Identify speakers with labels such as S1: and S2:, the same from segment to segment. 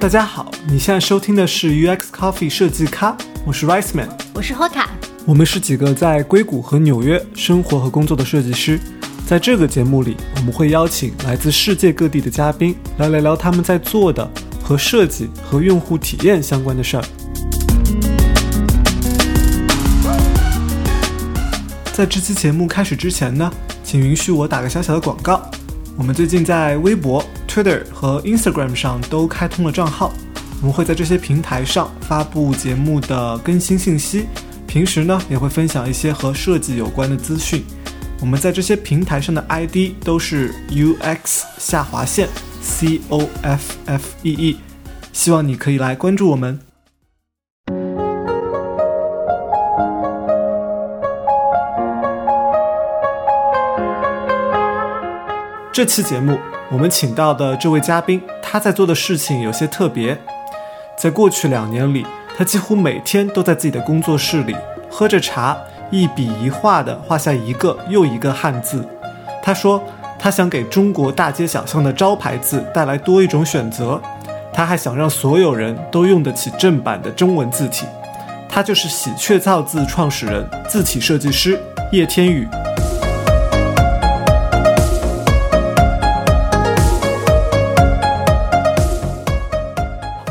S1: 大家好，你现在收听的是 UX Coffee 设计咖，我是 Rice Man，
S2: 我是 Hoka，
S1: 我们是几个在硅谷和纽约生活和工作的设计师。在这个节目里，我们会邀请来自世界各地的嘉宾来聊聊他们在做的和设计和用户体验相关的事儿。在这期节目开始之前呢，请允许我打个小小的广告。我们最近在微博、Twitter 和 Instagram 上都开通了账号，我们会在这些平台上发布节目的更新信息，平时呢也会分享一些和设计有关的资讯。我们在这些平台上的 ID 都是 UX 下划线 C O F F E E，希望你可以来关注我们。这期节目，我们请到的这位嘉宾，他在做的事情有些特别。在过去两年里，他几乎每天都在自己的工作室里喝着茶，一笔一画地画下一个又一个汉字。他说，他想给中国大街小巷的招牌字带来多一种选择。他还想让所有人都用得起正版的中文字体。他就是喜鹊造字创始人、字体设计师叶天宇。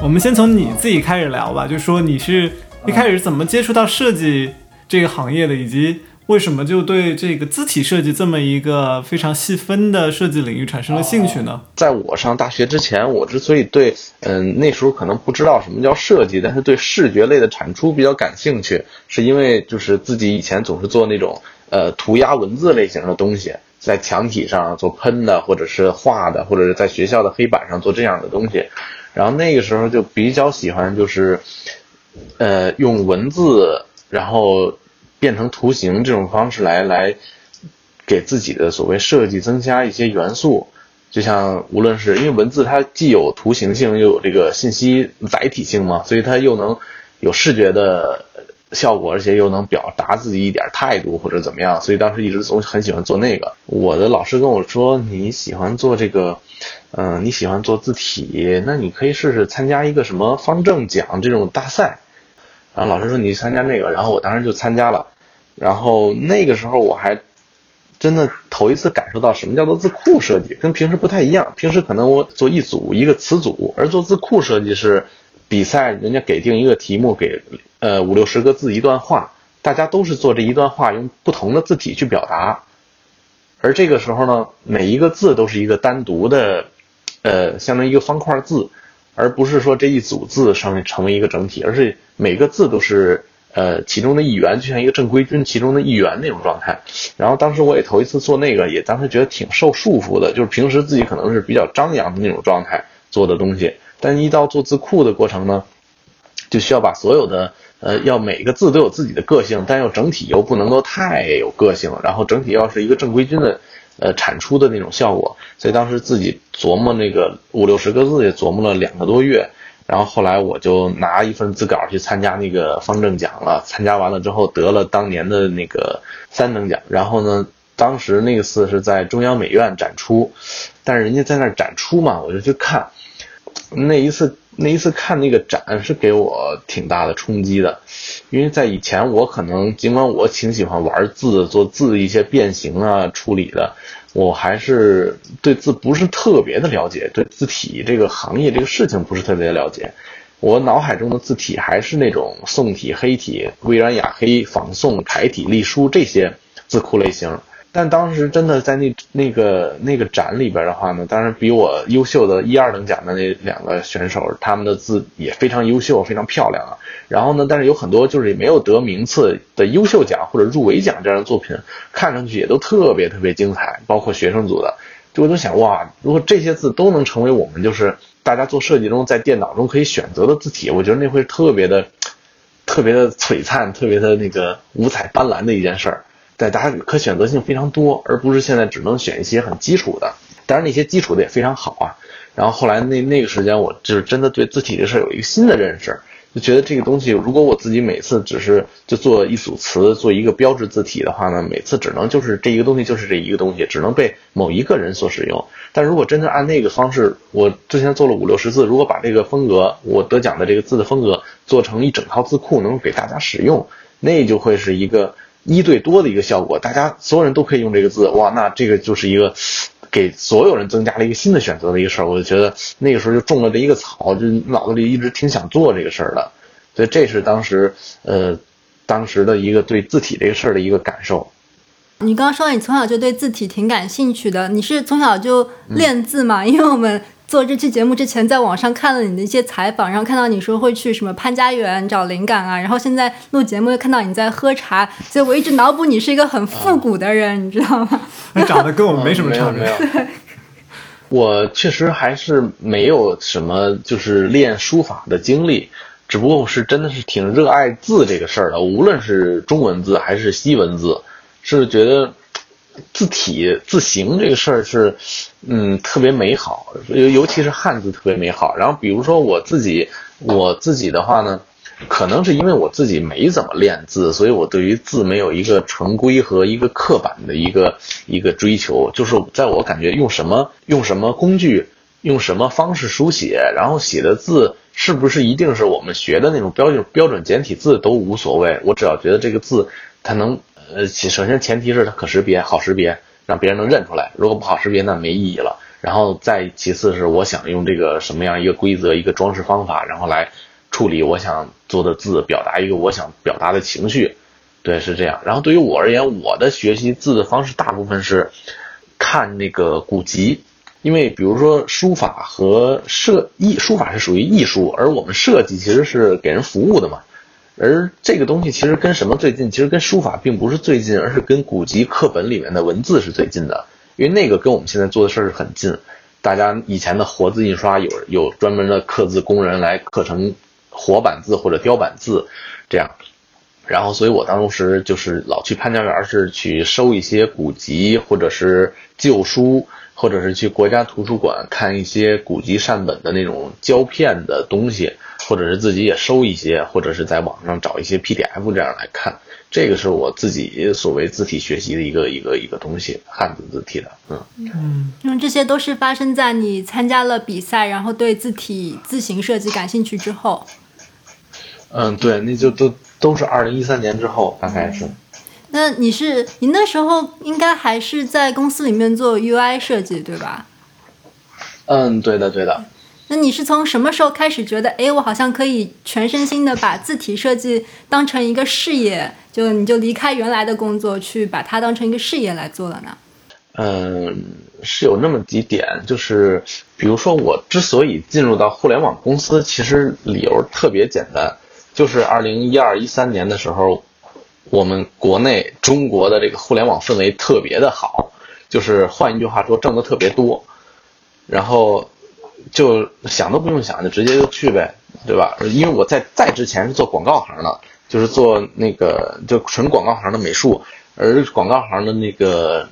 S1: 我们先从你自己开始聊吧，就说你是一开始怎么接触到设计这个行业的，以及为什么就对这个字体设计这么一个非常细分的设计领域产生了兴趣呢？
S3: 在我上大学之前，我之所以对嗯那时候可能不知道什么叫设计，但是对视觉类的产出比较感兴趣，是因为就是自己以前总是做那种呃涂鸦文字类型的东西，在墙体上做喷的，或者是画的，或者是在学校的黑板上做这样的东西。然后那个时候就比较喜欢，就是，呃，用文字然后变成图形这种方式来来给自己的所谓设计增加一些元素。就像无论是因为文字它既有图形性又有这个信息载体性嘛，所以它又能有视觉的效果，而且又能表达自己一点态度或者怎么样。所以当时一直总很喜欢做那个。我的老师跟我说，你喜欢做这个。嗯，你喜欢做字体，那你可以试试参加一个什么方正奖这种大赛。然后老师说你参加那个，然后我当时就参加了。然后那个时候我还真的头一次感受到什么叫做字库设计，跟平时不太一样。平时可能我做一组一个词组，而做字库设计是比赛，人家给定一个题目，给呃五六十个字一段话，大家都是做这一段话，用不同的字体去表达。而这个时候呢，每一个字都是一个单独的。呃，相当于一个方块字，而不是说这一组字上面成为一个整体，而是每个字都是呃其中的一员，就像一个正规军其中的一员那种状态。然后当时我也头一次做那个，也当时觉得挺受束缚的，就是平时自己可能是比较张扬的那种状态做的东西，但一到做字库的过程呢，就需要把所有的呃要每个字都有自己的个性，但又整体又不能够太有个性，然后整体要是一个正规军的。呃，产出的那种效果，所以当时自己琢磨那个五六十个字也琢磨了两个多月，然后后来我就拿一份字稿去参加那个方正奖了，参加完了之后得了当年的那个三等奖，然后呢，当时那次是在中央美院展出，但是人家在那儿展出嘛，我就去看，那一次那一次看那个展是给我挺大的冲击的。因为在以前，我可能尽管我挺喜欢玩字、做字一些变形啊处理的，我还是对字不是特别的了解，对字体这个行业这个事情不是特别的了解。我脑海中的字体还是那种宋体、黑体、微软雅黑、仿宋、楷体、隶书这些字库类型。但当时真的在那那个那个展里边的话呢，当然比我优秀的一二等奖的那两个选手，他们的字也非常优秀，非常漂亮啊。然后呢，但是有很多就是也没有得名次的优秀奖或者入围奖这样的作品，看上去也都特别特别精彩，包括学生组的。就我都想，哇，如果这些字都能成为我们就是大家做设计中在电脑中可以选择的字体，我觉得那会特别的、特别的璀璨、特别的那个五彩斑斓的一件事儿。对，大家可选择性非常多，而不是现在只能选一些很基础的。当然，那些基础的也非常好啊。然后后来那那个时间，我就是真的对字体这事有一个新的认识，就觉得这个东西，如果我自己每次只是就做一组词，做一个标志字体的话呢，每次只能就是这一个东西就是这一个东西，只能被某一个人所使用。但如果真的按那个方式，我之前做了五六十字，如果把这个风格，我得奖的这个字的风格做成一整套字库，能给大家使用，那就会是一个一对多的一个效果，大家所有人都可以用这个字，哇，那这个就是一个。给所有人增加了一个新的选择的一个事儿，我就觉得那个时候就种了这一个草，就脑子里一直挺想做这个事儿的，所以这是当时呃当时的一个对字体这个事儿的一个感受。
S2: 你刚刚说你从小就对字体挺感兴趣的，你是从小就练字吗？因为我们。做这期节目之前，在网上看了你的一些采访，然后看到你说会去什么潘家园找灵感啊，然后现在录节目又看到你在喝茶，所以我一直脑补你是一个很复古的人，你知道吗？
S1: 长得跟我们没什么差别。
S3: 我确实还是没有什么就是练书法的经历，只不过我是真的是挺热爱字这个事儿的，无论是中文字还是西文字，是觉得。字体字形这个事儿是，嗯，特别美好，尤尤其是汉字特别美好。然后比如说我自己，我自己的话呢，可能是因为我自己没怎么练字，所以我对于字没有一个成规和一个刻板的一个一个追求。就是在我感觉用什么用什么工具，用什么方式书写，然后写的字是不是一定是我们学的那种标准标准简体字都无所谓，我只要觉得这个字它能。呃，其首先前提是它可识别，好识别，让别人能认出来。如果不好识别，那没意义了。然后再其次是我想用这个什么样一个规则、一个装饰方法，然后来处理我想做的字，表达一个我想表达的情绪。对，是这样。然后对于我而言，我的学习字的方式大部分是看那个古籍，因为比如说书法和设艺，书法是属于艺术，而我们设计其实是给人服务的嘛。而这个东西其实跟什么最近？其实跟书法并不是最近，而是跟古籍课本里面的文字是最近的。因为那个跟我们现在做的事儿是很近。大家以前的活字印刷有有专门的刻字工人来刻成活板字或者雕版字，这样。然后，所以我当时就是老去潘家园，是去收一些古籍或者是旧书，或者是去国家图书馆看一些古籍善本的那种胶片的东西。或者是自己也收一些，或者是在网上找一些 PDF 这样来看，这个是我自己所谓字体学习的一个一个一个东西，汉字字体的，
S2: 嗯嗯，因为这些都是发生在你参加了比赛，然后对字体字形设计感兴趣之后。
S3: 嗯，对，那就都都是二零一三年之后，大概是。
S2: 那你是你那时候应该还是在公司里面做 UI 设计，对吧？
S3: 嗯，对的，对的。
S2: 那你是从什么时候开始觉得，哎，我好像可以全身心的把字体设计当成一个事业，就你就离开原来的工作，去把它当成一个事业来做了呢？
S3: 嗯，是有那么几点，就是比如说我之所以进入到互联网公司，其实理由特别简单，就是二零一二一三年的时候，我们国内中国的这个互联网氛围特别的好，就是换一句话说，挣的特别多，然后。就想都不用想，就直接就去呗，对吧？因为我在在之前是做广告行的，就是做那个就纯广告行的美术，而广告行的那个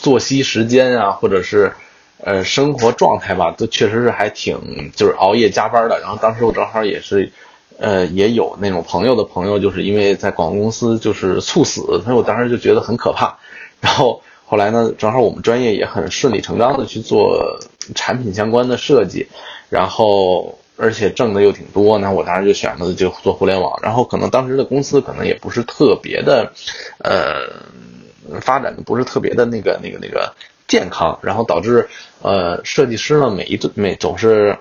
S3: 作息时间啊，或者是呃生活状态吧，都确实是还挺就是熬夜加班的。然后当时我正好也是，呃，也有那种朋友的朋友，就是因为在广告公司就是猝死，所以我当时就觉得很可怕。然后。后来呢，正好我们专业也很顺理成章的去做产品相关的设计，然后而且挣的又挺多，那我当时就选择就做互联网。然后可能当时的公司可能也不是特别的，呃，发展的不是特别的那个那个那个健康，然后导致呃设计师呢每一每总是，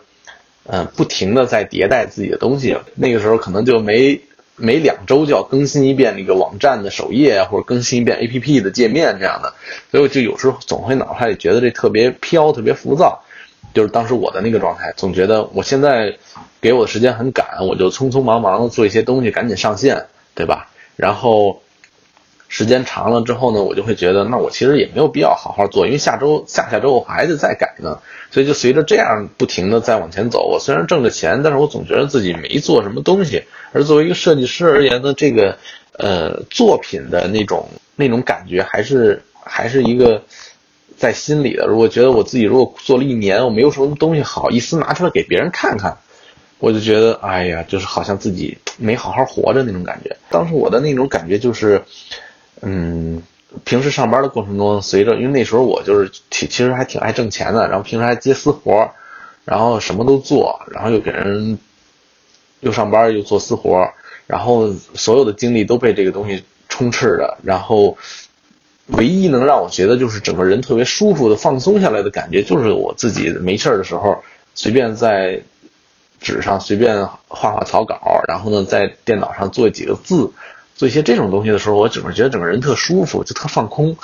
S3: 嗯，不停的在迭代自己的东西。那个时候可能就没。每两周就要更新一遍那个网站的首页，或者更新一遍 APP 的界面这样的，所以我就有时候总会脑海里觉得这特别飘，特别浮躁。就是当时我的那个状态，总觉得我现在给我的时间很赶，我就匆匆忙忙的做一些东西，赶紧上线，对吧？然后时间长了之后呢，我就会觉得，那我其实也没有必要好好做，因为下周、下下周我还得再改呢。所以就随着这样不停的在往前走，我虽然挣着钱，但是我总觉得自己没做什么东西。而作为一个设计师而言呢，这个呃作品的那种那种感觉还是还是一个在心里的。如果觉得我自己如果做了一年，我没有什么东西好意思拿出来给别人看看，我就觉得，哎呀，就是好像自己没好好活着那种感觉。当时我的那种感觉就是，嗯，平时上班的过程中，随着因为那时候我就是其其实还挺爱挣钱的，然后平时还接私活，然后什么都做，然后又给人又上班又做私活，然后所有的精力都被这个东西充斥着，然后唯一能让我觉得就是整个人特别舒服的放松下来的感觉，就是我自己没事儿的时候，随便在。纸上随便画画草稿，然后呢，在电脑上做几个字，做一些这种东西的时候，我整个觉得整个人特舒服，就特放空。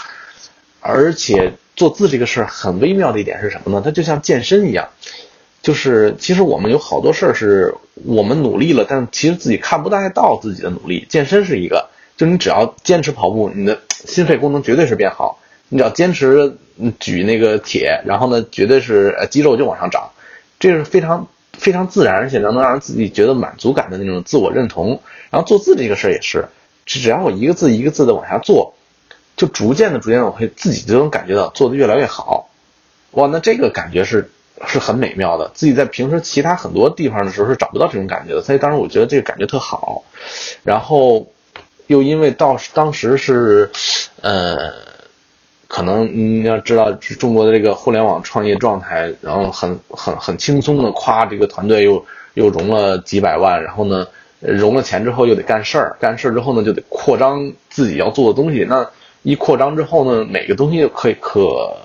S3: 而且做字这个事儿很微妙的一点是什么呢？它就像健身一样，就是其实我们有好多事儿是我们努力了，但其实自己看不太到自己的努力。健身是一个，就你只要坚持跑步，你的心肺功能绝对是变好。你只要坚持举那个铁，然后呢，绝对是肌肉就往上涨，这是非常。非常自然，而且能能让自己觉得满足感的那种自我认同。然后做字这个事儿也是，只只要我一个字一个字的往下做，就逐渐的、逐渐的，我会自己就能感觉到做的越来越好。哇，那这个感觉是是很美妙的。自己在平时其他很多地方的时候是找不到这种感觉的，所以当时我觉得这个感觉特好。然后又因为到当时是，呃。可能你要知道中国的这个互联网创业状态，然后很很很轻松的夸这个团队又又融了几百万，然后呢融了钱之后又得干事儿，干事儿之后呢就得扩张自己要做的东西，那一扩张之后呢每个东西可以可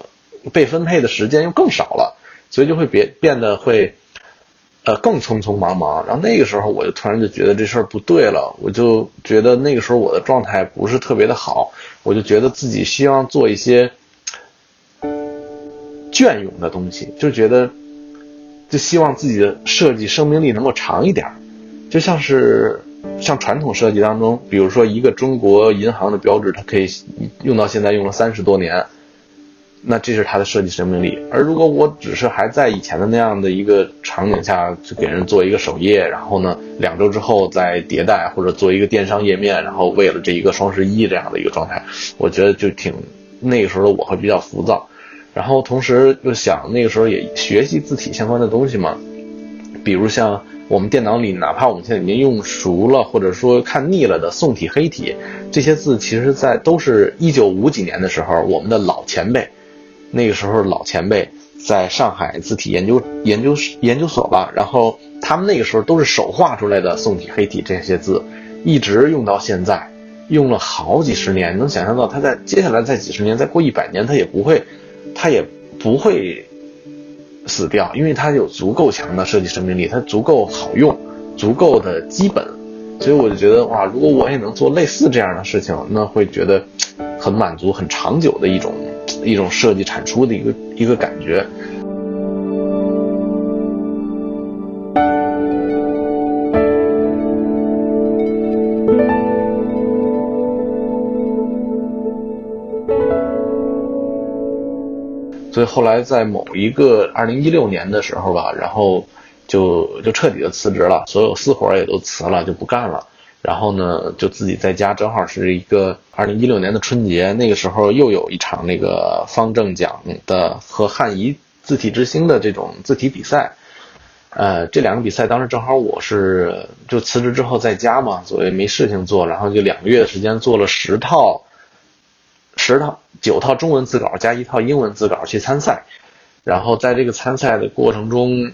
S3: 被分配的时间又更少了，所以就会变变得会。呃，更匆匆忙忙，然后那个时候我就突然就觉得这事儿不对了，我就觉得那个时候我的状态不是特别的好，我就觉得自己希望做一些隽永的东西，就觉得就希望自己的设计生命力能够长一点，就像是像传统设计当中，比如说一个中国银行的标志，它可以用到现在用了三十多年。那这是它的设计生命力，而如果我只是还在以前的那样的一个场景下，就给人做一个首页，然后呢，两周之后再迭代或者做一个电商页面，然后为了这一个双十一这样的一个状态，我觉得就挺那个时候的我会比较浮躁，然后同时又想那个时候也学习字体相关的东西嘛，比如像我们电脑里，哪怕我们现在已经用熟了或者说看腻了的宋体、黑体这些字，其实在都是一九五几年的时候，我们的老前辈。那个时候老前辈在上海字体研究研究研究所吧，然后他们那个时候都是手画出来的宋体黑体这些字，一直用到现在，用了好几十年。能想象到他在接下来再几十年，再过一百年，他也不会，他也不会死掉，因为它有足够强的设计生命力，它足够好用，足够的基本。所以我就觉得哇，如果我也能做类似这样的事情，那会觉得很满足、很长久的一种。一种设计产出的一个一个感觉，所以后来在某一个二零一六年的时候吧，然后就就彻底的辞职了，所有私活也都辞了，就不干了。然后呢，就自己在家，正好是一个二零一六年的春节，那个时候又有一场那个方正奖的和汉仪字体之星的这种字体比赛，呃，这两个比赛当时正好我是就辞职之后在家嘛，所以没事情做，然后就两个月的时间做了十套，十套九套中文字稿加一套英文字稿去参赛，然后在这个参赛的过程中。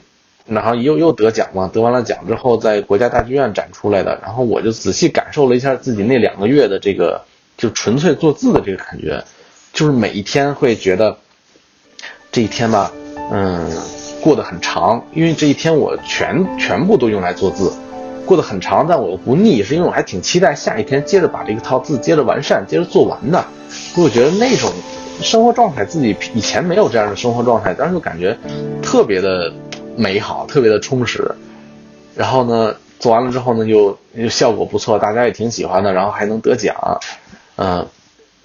S3: 然后又又得奖嘛，得完了奖之后，在国家大剧院展出来的。然后我就仔细感受了一下自己那两个月的这个，就纯粹做字的这个感觉，就是每一天会觉得这一天吧，嗯，过得很长，因为这一天我全全部都用来做字，过得很长，但我又不腻，是因为我还挺期待下一天接着把这个套字接着完善，接着做完的。我觉得那种生活状态，自己以前没有这样的生活状态，但是就感觉特别的。美好，特别的充实，然后呢，做完了之后呢，又又效果不错，大家也挺喜欢的，然后还能得奖，嗯，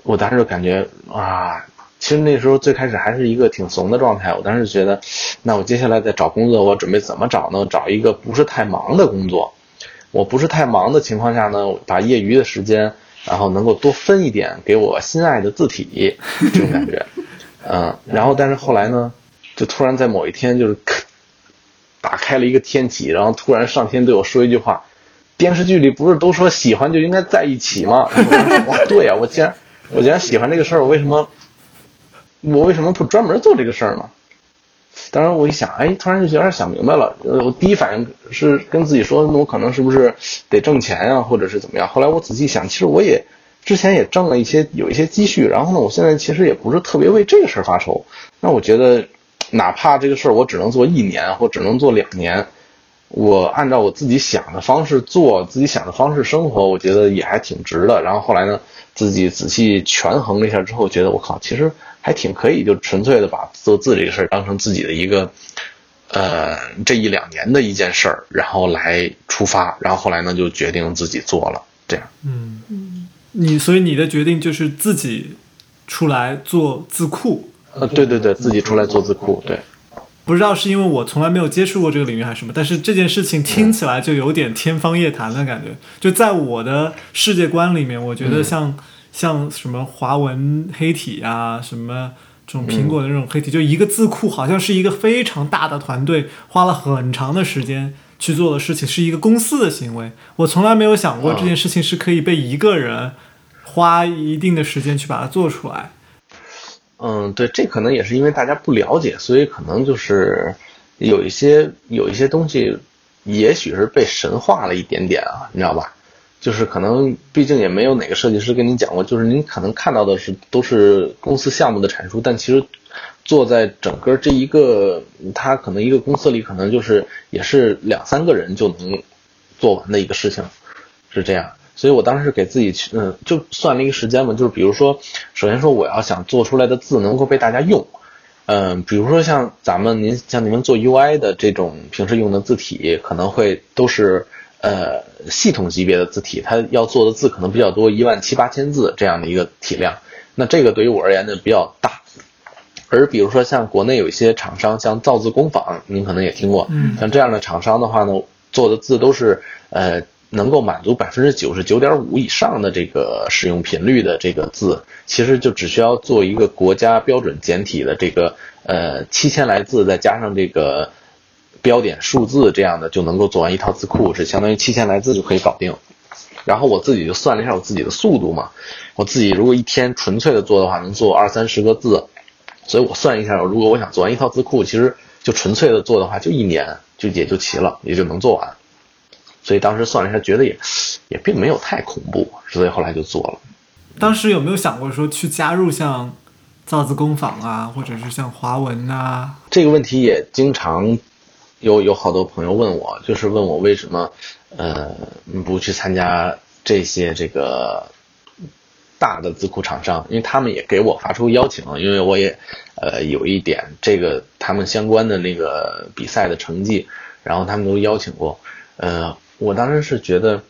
S3: 我当时就感觉啊，其实那时候最开始还是一个挺怂的状态，我当时觉得，那我接下来再找工作，我准备怎么找呢？找一个不是太忙的工作，我不是太忙的情况下呢，把业余的时间，然后能够多分一点给我心爱的字体，这种感觉，嗯，然后但是后来呢，就突然在某一天就是。打开了一个天启，然后突然上天对我说一句话：“电视剧里不是都说喜欢就应该在一起吗？”哇，对呀，我既然我既然喜欢这个事儿，我为什么我为什么不专门做这个事儿呢？当然，我一想，哎，突然就有点想明白了。呃，我第一反应是跟自己说，那我可能是不是得挣钱啊，或者是怎么样？后来我仔细想，其实我也之前也挣了一些，有一些积蓄。然后呢，我现在其实也不是特别为这个事儿发愁。那我觉得，哪怕这个事儿我只能做一年，或只能做两年，我按照我自己想的方式做，自己想的方式生活，我觉得也还挺值的。然后后来呢，自己仔细权衡了一下之后，觉得我靠，其实。还挺可以，就纯粹的把做字这个事儿当成自己的一个，呃，这一两年的一件事儿，然后来出发，然后后来呢就决定自己做了，这样。
S1: 嗯嗯，你所以你的决定就是自己出来做字库。
S3: 呃，对对对，自己出来做字库，对。
S1: 不知道是因为我从来没有接触过这个领域还是什么，但是这件事情听起来就有点天方夜谭的感觉。就在我的世界观里面，我觉得像。像什么华文黑体啊，什么这种苹果的这种黑体，就一个字库，好像是一个非常大的团队花了很长的时间去做的事情，是一个公司的行为。我从来没有想过这件事情是可以被一个人花一定的时间去把它做出来。
S3: 嗯，嗯对，这可能也是因为大家不了解，所以可能就是有一些有一些东西，也许是被神化了一点点啊，你知道吧？就是可能，毕竟也没有哪个设计师跟你讲过，就是您可能看到的是都是公司项目的阐述，但其实坐在整个这一个，他可能一个公司里，可能就是也是两三个人就能做完的一个事情，是这样。所以我当时给自己去，嗯，就算了一个时间嘛，就是比如说，首先说我要想做出来的字能够被大家用，嗯，比如说像咱们您像你们做 UI 的这种平时用的字体，可能会都是。呃，系统级别的字体，它要做的字可能比较多，一万七八千字这样的一个体量。那这个对于我而言呢比较大。而比如说像国内有一些厂商，像造字工坊，您可能也听过，像这样的厂商的话呢，做的字都是呃能够满足百分之九十九点五以上的这个使用频率的这个字，其实就只需要做一个国家标准简体的这个呃七千来字，再加上这个。标点数字这样的就能够做完一套字库，是相当于七千来字就可以搞定。然后我自己就算了一下我自己的速度嘛，我自己如果一天纯粹的做的话，能做二三十个字，所以我算一下，如果我想做完一套字库，其实就纯粹的做的话，就一年就也就齐了，也就能做完。所以当时算了一下，觉得也也并没有太恐怖，所以后来就做了。
S1: 当时有没有想过说去加入像造字工坊啊，或者是像华文啊？
S3: 这个问题也经常。有有好多朋友问我，就是问我为什么，呃，不去参加这些这个大的字库厂商，因为他们也给我发出邀请，因为我也，呃，有一点这个他们相关的那个比赛的成绩，然后他们都邀请过，呃，我当时是觉得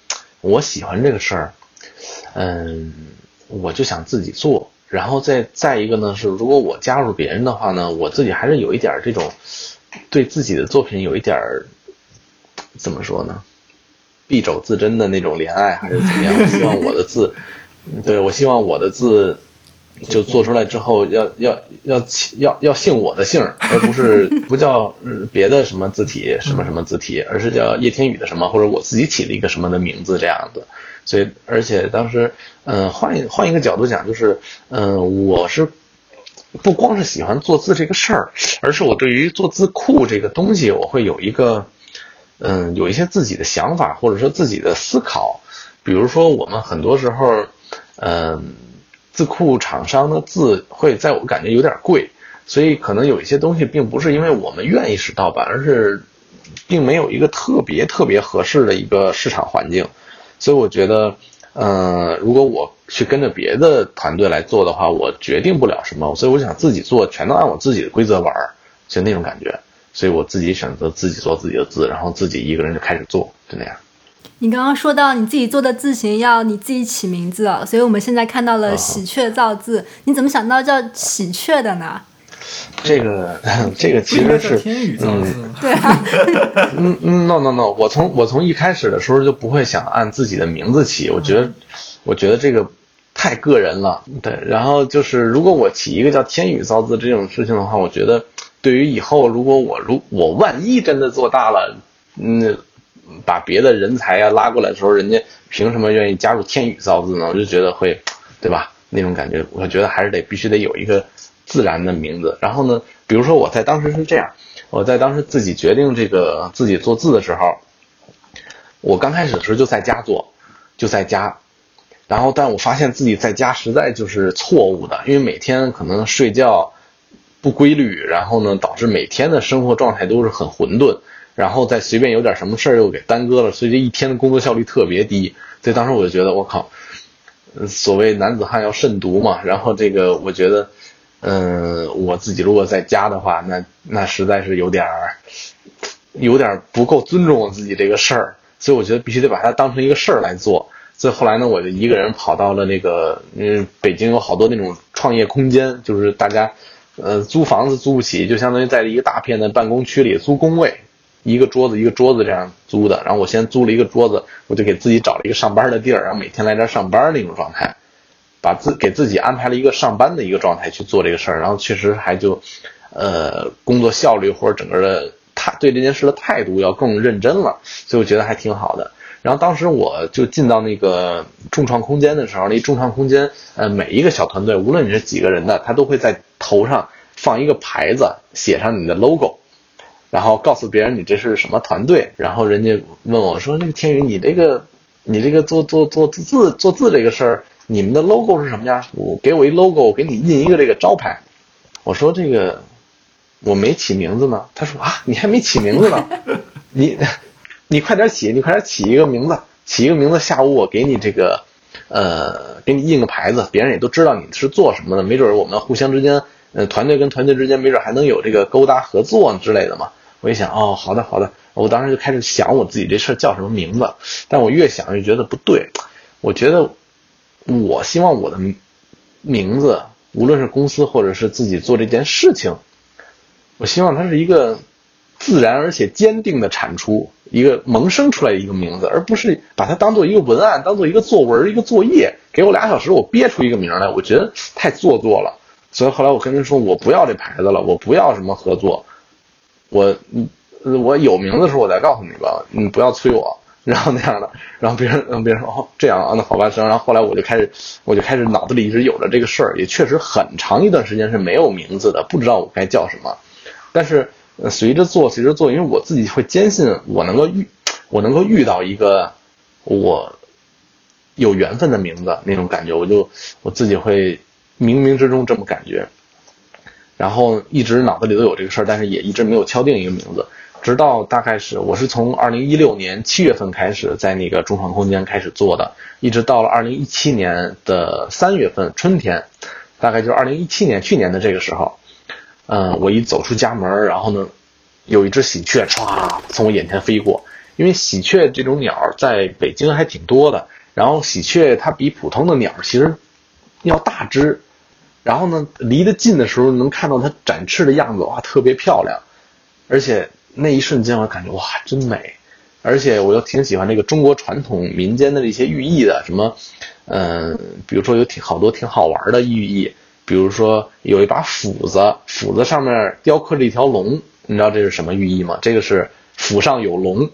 S3: 我喜欢这个事儿，嗯，我就想自己做，然后再再一个呢是，如果我加入别人的话呢，我自己还是有一点这种。对自己的作品有一点儿怎么说呢？敝帚自珍的那种怜爱，还是怎么样？我希望我的字，对我希望我的字就做出来之后，要要要要要姓我的姓，而不是 不叫别的什么字体什么什么字体，而是叫叶天宇的什么，或者我自己起了一个什么的名字这样子。所以，而且当时，嗯，换一换一个角度讲，就是，嗯，我是。不光是喜欢做字这个事儿，而是我对于做字库这个东西，我会有一个，嗯，有一些自己的想法，或者说自己的思考。比如说，我们很多时候，嗯，字库厂商的字会在我感觉有点贵，所以可能有一些东西并不是因为我们愿意使盗版，而是并没有一个特别特别合适的一个市场环境。所以我觉得，呃，如果我。去跟着别的团队来做的话，我决定不了什么，所以我想自己做，全都按我自己的规则玩，就那种感觉。所以我自己选择自己做自己的字，然后自己一个人就开始做，就那样。
S2: 你刚刚说到你自己做的字形要你自己起名字啊，所以我们现在看到了喜鹊造字，你怎么想到叫喜鹊的呢？
S3: 这个这个其实是
S1: 天宇造字，
S2: 对啊，
S3: 嗯嗯，no no no，我从我从一开始的时候就不会想按自己的名字起，我觉得我觉得这个。太个人了，对。然后就是，如果我起一个叫“天宇造字”这种事情的话，我觉得对于以后如果我如我万一真的做大了，嗯，把别的人才啊拉过来的时候，人家凭什么愿意加入天宇造字呢？我就觉得会，对吧？那种感觉，我觉得还是得必须得有一个自然的名字。然后呢，比如说我在当时是这样，我在当时自己决定这个自己做字的时候，我刚开始的时候就在家做，就在家。然后，但我发现自己在家实在就是错误的，因为每天可能睡觉不规律，然后呢，导致每天的生活状态都是很混沌，然后再随便有点什么事儿又给耽搁了，所以这一天的工作效率特别低。所以当时我就觉得，我靠，所谓男子汉要慎独嘛。然后这个，我觉得，嗯，我自己如果在家的话，那那实在是有点儿，有点不够尊重我自己这个事儿。所以我觉得必须得把它当成一个事儿来做。所以后来呢，我就一个人跑到了那个，嗯，北京有好多那种创业空间，就是大家，呃，租房子租不起，就相当于在一个大片的办公区里租工位，一个桌子一个桌子这样租的。然后我先租了一个桌子，我就给自己找了一个上班的地儿，然后每天来这儿上班那种状态，把自给自己安排了一个上班的一个状态去做这个事儿。然后确实还就，呃，工作效率或者整个的态对这件事的态度要更认真了，所以我觉得还挺好的。然后当时我就进到那个众创空间的时候，那众创空间，呃，每一个小团队，无论你是几个人的，他都会在头上放一个牌子，写上你的 logo，然后告诉别人你这是什么团队。然后人家问我说：“那个天宇，你这个，你这个做做做字做字这个事儿，你们的 logo 是什么呀？我给我一 logo，我给你印一个这个招牌。”我说：“这个我没起名字呢。”他说：“啊，你还没起名字呢，你。”你快点起，你快点起一个名字，起一个名字。下午我给你这个，呃，给你印个牌子，别人也都知道你是做什么的。没准我们互相之间，呃，团队跟团队之间，没准还能有这个勾搭合作之类的嘛。我一想，哦，好的好的，我当时就开始想我自己这事儿叫什么名字。但我越想越觉得不对，我觉得我希望我的名字，无论是公司或者是自己做这件事情，我希望它是一个。自然而且坚定的产出一个萌生出来一个名字，而不是把它当做一个文案，当做一个作文、一个作业。给我俩小时，我憋出一个名来，我觉得太做作了。所以后来我跟人说，我不要这牌子了，我不要什么合作。我，嗯，我有名字的时候我再告诉你吧，你不要催我。然后那样的，然后别人，别人说哦这样啊，那好吧行。然后后来我就开始，我就开始脑子里一直有着这个事儿，也确实很长一段时间是没有名字的，不知道我该叫什么。但是。随着做，随着做，因为我自己会坚信我能够遇，我能够遇到一个我有缘分的名字那种感觉，我就我自己会冥冥之中这么感觉，然后一直脑子里都有这个事儿，但是也一直没有敲定一个名字，直到大概是我是从二零一六年七月份开始在那个中创空间开始做的，一直到了二零一七年的三月份春天，大概就是二零一七年去年的这个时候。嗯，我一走出家门，然后呢，有一只喜鹊唰从我眼前飞过。因为喜鹊这种鸟在北京还挺多的，然后喜鹊它比普通的鸟其实要大只，然后呢，离得近的时候能看到它展翅的样子，哇，特别漂亮。而且那一瞬间我感觉哇，真美。而且我又挺喜欢这个中国传统民间的这些寓意的，什么，嗯，比如说有挺好多挺好玩的寓意。比如说有一把斧子，斧子上面雕刻着一条龙，你知道这是什么寓意吗？这个是斧上有龙。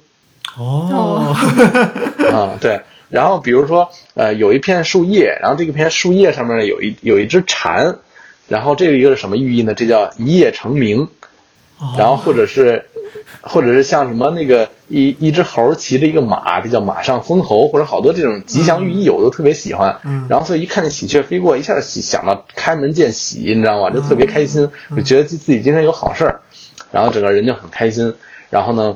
S1: 哦，
S3: 啊对。然后比如说呃有一片树叶，然后这个片树叶上面呢有一有一只蝉，然后这个一个是什么寓意呢？这叫一夜成名。然后或者是。或者是像什么那个一一只猴骑着一个马，这叫马上封侯，或者好多这种吉祥寓意，我都特别喜欢。然后所以一看见喜鹊飞过，一下喜想到开门见喜，你知道吗？就特别开心，就觉得自自己今天有好事儿，然后整个人就很开心。然后呢，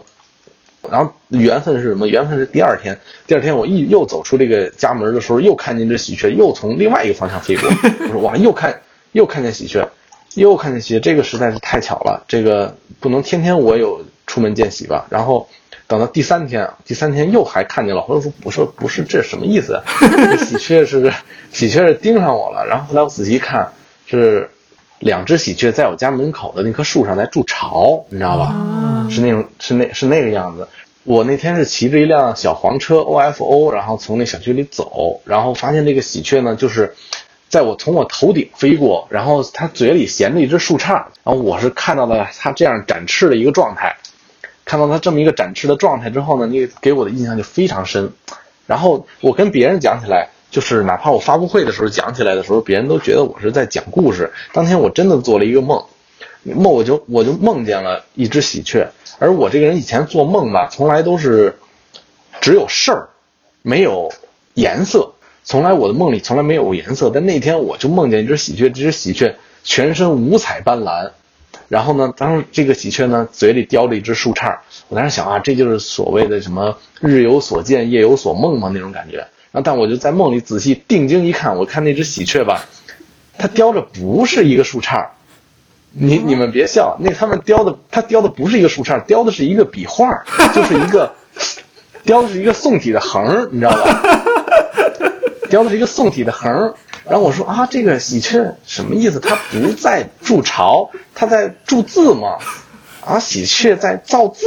S3: 然后缘分是什么？缘分是第二天，第二天我一又走出这个家门的时候，又看见这喜鹊又从另外一个方向飞过。我说哇，又看又看见喜鹊，又看见喜鹊，这个实在是太巧了，这个不能天天我有。出门见喜吧，然后等到第三天，第三天又还看见了。我说：“我说不是，这什么意思？喜鹊是喜鹊是盯上我了。”然后后来我仔细一看，是两只喜鹊在我家门口的那棵树上在筑巢，你知道吧？是那种是那是那个样子。我那天是骑着一辆小黄车 OFO，然后从那小区里走，然后发现这个喜鹊呢，就是在我从我头顶飞过，然后它嘴里衔着一只树杈，然后我是看到了它这样展翅的一个状态，看到它这么一个展翅的状态之后呢，那个给我的印象就非常深。然后我跟别人讲起来，就是哪怕我发布会的时候讲起来的时候，别人都觉得我是在讲故事。当天我真的做了一个梦，梦我就我就梦见了一只喜鹊，而我这个人以前做梦吧，从来都是只有事儿，没有颜色。从来我的梦里从来没有颜色，但那天我就梦见一只喜鹊，这只喜鹊全身五彩斑斓，然后呢，当时这个喜鹊呢嘴里叼着一只树杈，我当时想啊，这就是所谓的什么日有所见，夜有所梦嘛那种感觉。但我就在梦里仔细定睛一看，我看那只喜鹊吧，它叼着不是一个树杈，你你们别笑，那他们叼的它叼的不是一个树杈，叼的是一个笔画，就是一个叼的是一个宋体的横，你知道吧？雕的是一个宋体的横，然后我说啊，这个喜鹊什么意思？它不在筑巢，它在筑字嘛。啊，喜鹊在造字。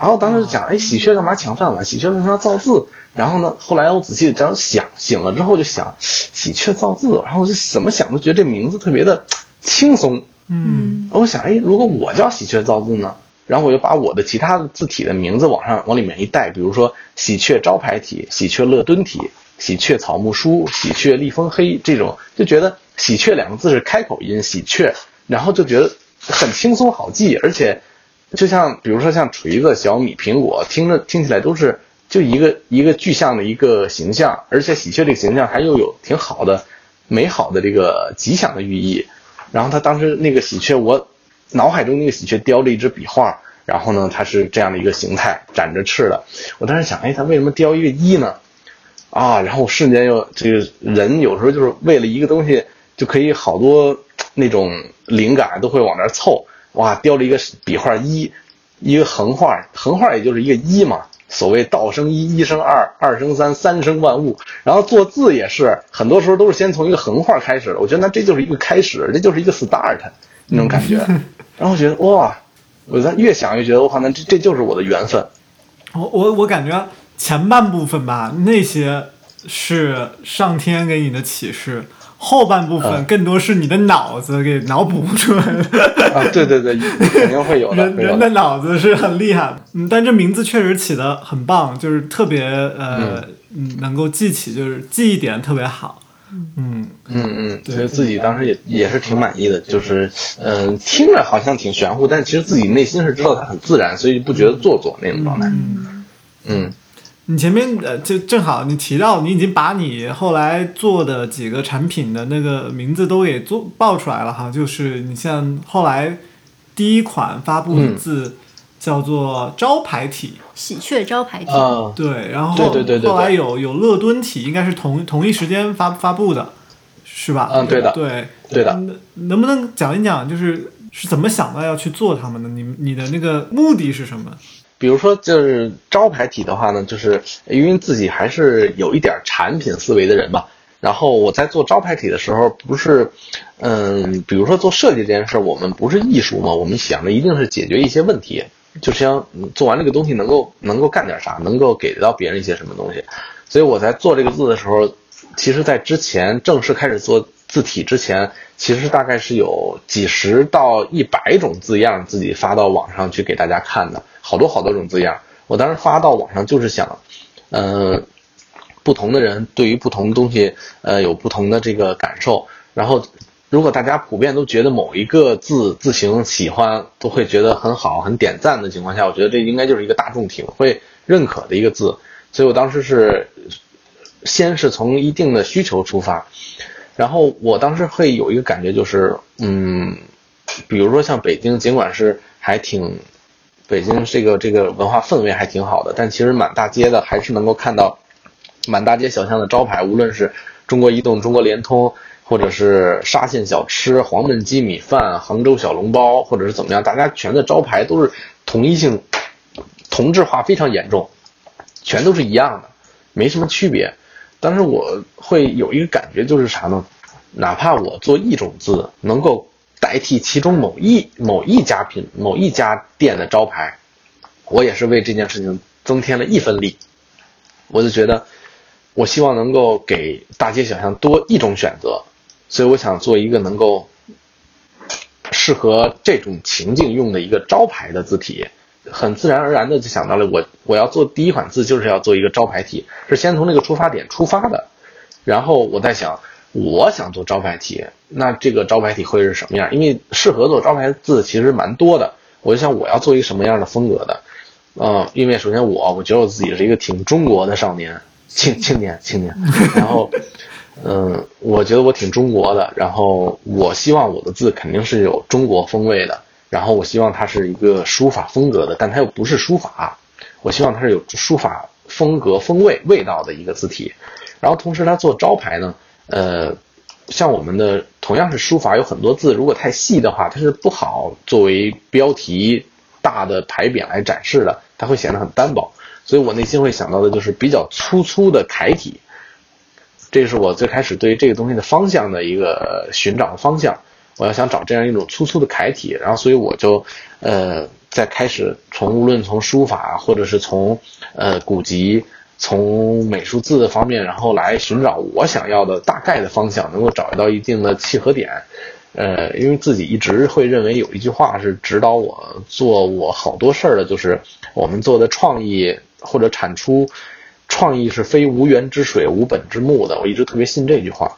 S3: 然后当时讲，哎，喜鹊干嘛抢饭碗？喜鹊为什么要造字？然后呢，后来我仔细这样想，醒了之后就想，喜鹊造字。然后我就怎么想都觉得这名字特别的轻松。
S1: 嗯，
S3: 我想，哎，如果我叫喜鹊造字呢？然后我就把我的其他的字体的名字往上往里面一带，比如说喜鹊招牌体、喜鹊乐敦体。喜鹊草木书，喜鹊立风黑，这种就觉得“喜鹊”两个字是开口音，喜鹊，然后就觉得很轻松好记，而且就像比如说像锤子、小米、苹果，听着听起来都是就一个一个具象的一个形象，而且喜鹊这个形象还又有挺好的、美好的这个吉祥的寓意。然后他当时那个喜鹊，我脑海中那个喜鹊雕了一支笔画，然后呢，它是这样的一个形态，展着翅的。我当时想，哎，它为什么雕一个一呢？啊，然后我瞬间又这个人有时候就是为了一个东西就可以好多那种灵感都会往那儿凑，哇，雕了一个笔画一，一个横画，横画也就是一个一嘛。所谓道生一，一生二，二生三，三生万物。然后做字也是，很多时候都是先从一个横画开始的。我觉得那这就是一个开始，这就是一个 start 那种感觉。然后觉得哇，我在越想越觉得我靠，那这这就是我的缘分。
S1: 我我我感觉。前半部分吧，那些是上天给你的启示；后半部分更多是你的脑子给脑补出来的。
S3: 啊，对对对，肯定会有的。
S1: 人人的脑子是很厉害，嗯，但这名字确实起的很棒，就是特别呃，能够记起，就是记忆点特别好。
S3: 嗯嗯嗯，所以自己当时也也是挺满意的，就是嗯，听着好像挺玄乎，但其实自己内心是知道它很自然，所以不觉得做作那种状态。嗯嗯。
S1: 你前面呃，就正好你提到，你已经把你后来做的几个产品的那个名字都给做报出来了哈，就是你像后来第一款发布的字叫做招牌体，
S2: 喜鹊招牌体，
S1: 对，然后
S3: 对对对
S1: 后来有有乐敦体，应该是同同一时间发发布的，是吧？
S3: 嗯，对的，
S1: 对
S3: 对的。
S1: 能不能讲一讲，就是是怎么想到要去做他们的？你你的那个目的是什么？
S3: 比如说，就是招牌体的话呢，就是因为自己还是有一点产品思维的人嘛。然后我在做招牌体的时候，不是，嗯，比如说做设计这件事，我们不是艺术嘛，我们想的一定是解决一些问题，就像做完这个东西能够能够干点啥，能够给到别人一些什么东西。所以我在做这个字的时候，其实在之前正式开始做字体之前，其实大概是有几十到一百种字样自己发到网上去给大家看的。好多好多种字样，我当时发到网上就是想，嗯，不同的人对于不同的东西，呃，有不同的这个感受。然后，如果大家普遍都觉得某一个字字形喜欢，都会觉得很好、很点赞的情况下，我觉得这应该就是一个大众挺会认可的一个字。所以我当时是先是从一定的需求出发，然后我当时会有一个感觉就是，嗯，比如说像北京，尽管是还挺。北京这个这个文化氛围还挺好的，但其实满大街的还是能够看到，满大街小巷的招牌，无论是中国移动、中国联通，或者是沙县小吃、黄焖鸡米饭、杭州小笼包，或者是怎么样，大家全的招牌都是统一性、同质化非常严重，全都是一样的，没什么区别。但是我会有一个感觉，就是啥呢？哪怕我做一种字，能够。代替其中某一某一家品某一家店的招牌，我也是为这件事情增添了一分力。我就觉得，我希望能够给大街小巷多一种选择，所以我想做一个能够适合这种情境用的一个招牌的字体。很自然而然的就想到了我我要做第一款字就是要做一个招牌体，是先从那个出发点出发的。然后我在想，我想做招牌体，那这个招牌体会是什么样？因为适合做招牌字其实蛮多的。我就想我要做一个什么样的风格的？嗯，因为首先我我觉得我自己是一个挺中国的少年青青年青年，然后嗯，我觉得我挺中国的，然后我希望我的字肯定是有中国风味的。然后我希望它是一个书法风格的，但它又不是书法，我希望它是有书法风格风味味道的一个字体。然后同时它做招牌呢，呃，像我们的同样是书法，有很多字如果太细的话，它是不好作为标题大的牌匾来展示的，它会显得很单薄。所以我内心会想到的就是比较粗粗的楷体，这是我最开始对于这个东西的方向的一个寻找的方向。我要想找这样一种粗粗的楷体，然后所以我就，呃，在开始从无论从书法或者是从呃古籍、从美术字的方面，然后来寻找我想要的大概的方向，能够找到一定的契合点。呃，因为自己一直会认为有一句话是指导我做我好多事儿的，就是我们做的创意或者产出，创意是非无源之水、无本之木的。我一直特别信这句话。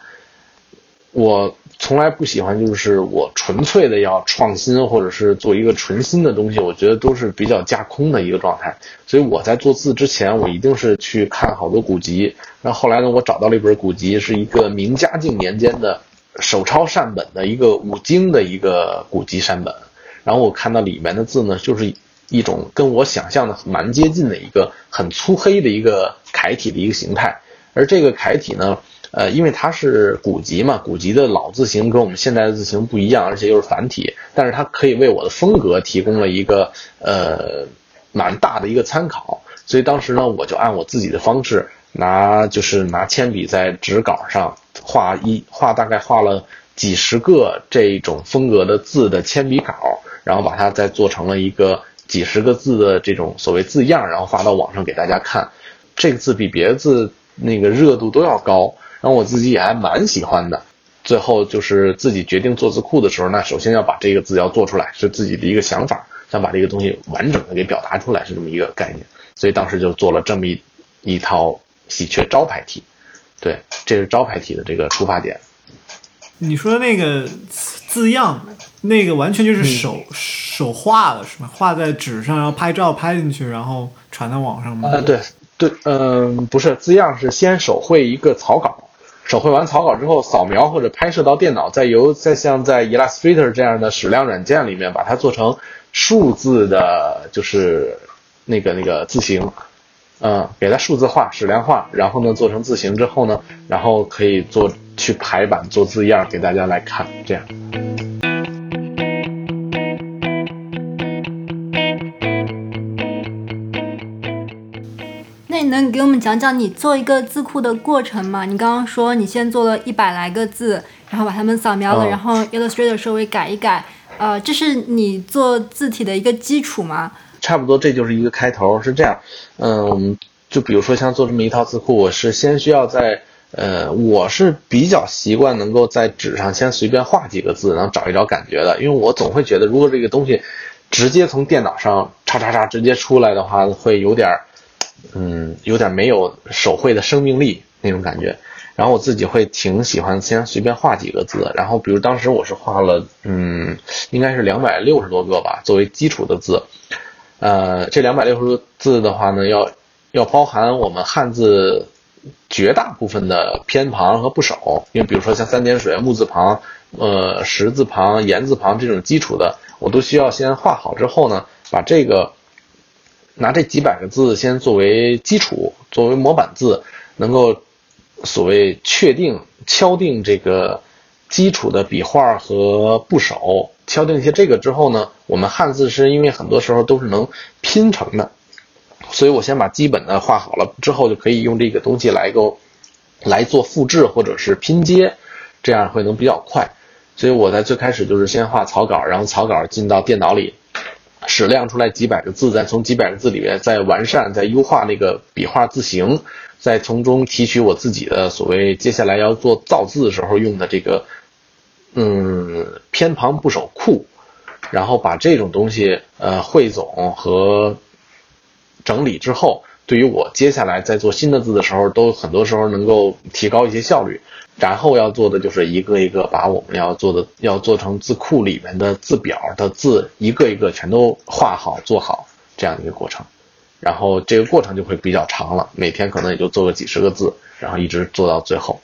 S3: 我。从来不喜欢，就是我纯粹的要创新，或者是做一个纯新的东西，我觉得都是比较架空的一个状态。所以我在做字之前，我一定是去看好多古籍。那后来呢，我找到了一本古籍，是一个明嘉靖年间的手抄善本的一个五经的一个古籍善本。然后我看到里面的字呢，就是一种跟我想象的蛮接近的一个很粗黑的一个楷体的一个形态。而这个楷体呢。呃，因为它是古籍嘛，古籍的老字形跟我们现在的字形不一样，而且又是繁体，但是它可以为我的风格提供了一个呃蛮大的一个参考。所以当时呢，我就按我自己的方式拿，就是拿铅笔在纸稿上画一画，大概画了几十个这种风格的字的铅笔稿，然后把它再做成了一个几十个字的这种所谓字样，然后发到网上给大家看。这个字比别的字那个热度都要高。然后我自己也还蛮喜欢的，最后就是自己决定做字库的时候，那首先要把这个字要做出来，是自己的一个想法，想把这个东西完整的给表达出来，是这么一个概念。所以当时就做了这么一一套喜鹊招牌体，对，这是招牌体的这个出发点。
S1: 你说的那个字样，那个完全就是手手画的是吗？画在纸上，然后拍照拍进去，然后传到网上吗？
S3: 啊，对对，嗯，不是，字样是先手绘一个草稿。手绘完草稿之后，扫描或者拍摄到电脑，再由再像在 Illustrator 这样的矢量软件里面把它做成数字的，就是那个那个字形，嗯，给它数字化、矢量化，然后呢做成字形之后呢，然后可以做去排版做字样给大家来看，这样。
S2: 能给我们讲讲你做一个字库的过程吗？你刚刚说你先做了一百来个字，然后把它们扫描了，然后 Illustrator 稍微改一改，呃，这是你做字体的一个基础吗？
S3: 差不多，这就是一个开头，是这样。嗯，就比如说像做这么一套字库，我是先需要在，呃，我是比较习惯能够在纸上先随便画几个字，然后找一找感觉的，因为我总会觉得，如果这个东西直接从电脑上叉叉叉直接出来的话，会有点。嗯，有点没有手绘的生命力那种感觉，然后我自己会挺喜欢先随便画几个字，然后比如当时我是画了，嗯，应该是两百六十多个吧，作为基础的字，呃，这两百六十多字的话呢，要要包含我们汉字绝大部分的偏旁和部首，因为比如说像三点水、木字旁、呃石字旁、言字旁这种基础的，我都需要先画好之后呢，把这个。拿这几百个字先作为基础，作为模板字，能够所谓确定敲定这个基础的笔画和部首，敲定一些这个之后呢，我们汉字是因为很多时候都是能拼成的，所以我先把基本的画好了之后，就可以用这个东西来够来做复制或者是拼接，这样会能比较快。所以我在最开始就是先画草稿，然后草稿进到电脑里。矢量出来几百个字，再从几百个字里面再完善、再优化那个笔画字形，再从中提取我自己的所谓接下来要做造字时候用的这个嗯偏旁部首库，然后把这种东西呃汇总和整理之后，对于我接下来在做新的字的时候，都很多时候能够提高一些效率。然后要做的就是一个一个把我们要做的要做成字库里面的字表的字一个一个全都画好做好这样一个过程。然后这个过程就会比较长了，每天可能也就做个几十个字，然后一直做到最后。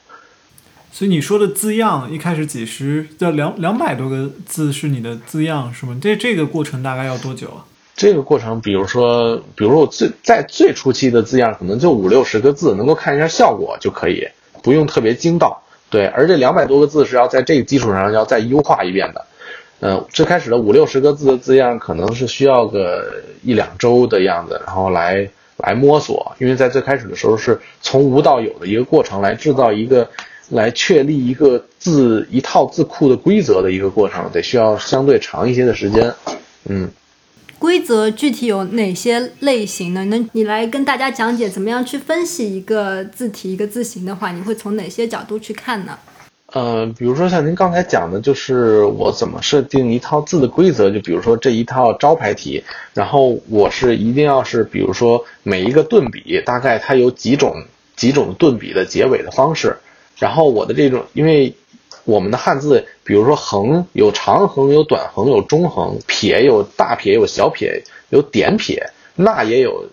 S1: 所以你说的字样一开始几十，要两两百多个字是你的字样是吗？这这个过程大概要多久啊？
S3: 这个过程，比如说，比如说我最在最初期的字样可能就五六十个字，能够看一下效果就可以，不用特别精到。对，而这两百多个字是要在这个基础上要再优化一遍的。嗯，最开始的五六十个字的字样可能是需要个一两周的样子，然后来来摸索，因为在最开始的时候是从无到有的一个过程，来制造一个，来确立一个字一套字库的规则的一个过程，得需要相对长一些的时间。嗯，
S2: 规则具体有哪些类型呢？那你来跟大家讲解怎么样去分析一个字体、一个字形的话，你会从哪些角度去看呢？
S3: 呃，比如说像您刚才讲的，就是我怎么设定一套字的规则，就比如说这一套招牌题，然后我是一定要是，比如说每一个顿笔，大概它有几种几种顿笔的结尾的方式，然后我的这种，因为我们的汉字，比如说横有长横，有短横，有中横，撇有大撇，有小撇，有点撇，捺也有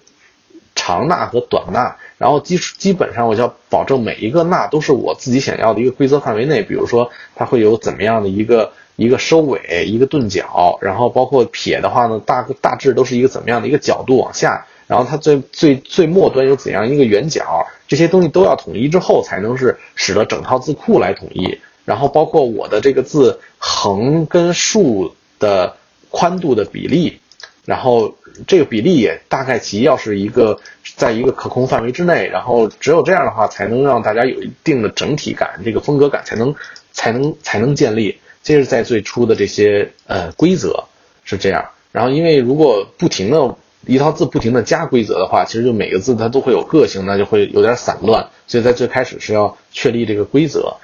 S3: 长捺和短捺。然后基基本上，我就要保证每一个捺都是我自己想要的一个规则范围内。比如说，它会有怎么样的一个一个收尾，一个钝角，然后包括撇的话呢，大大致都是一个怎么样的一个角度往下，然后它最最最末端有怎样一个圆角，这些东西都要统一之后，才能是使得整套字库来统一。然后包括我的这个字横跟竖的宽度的比例，然后这个比例也大概其要是一个。在一个可控范围之内，然后只有这样的话，才能让大家有一定的整体感，这个风格感才能才能才能建立。这是在最初的这些呃规则是这样。然后，因为如果不停的一套字不停的加规则的话，其实就每个字它都会有个性，那就会有点散乱。所以在最开始是要确立这个规则。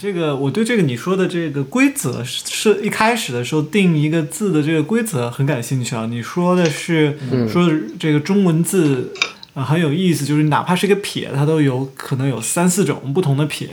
S1: 这个我对这个你说的这个规则是一开始的时候定一个字的这个规则很感兴趣啊。你说的是说这个中文字啊很有意思，就是哪怕是一个撇，它都有可能有三四种不同的撇。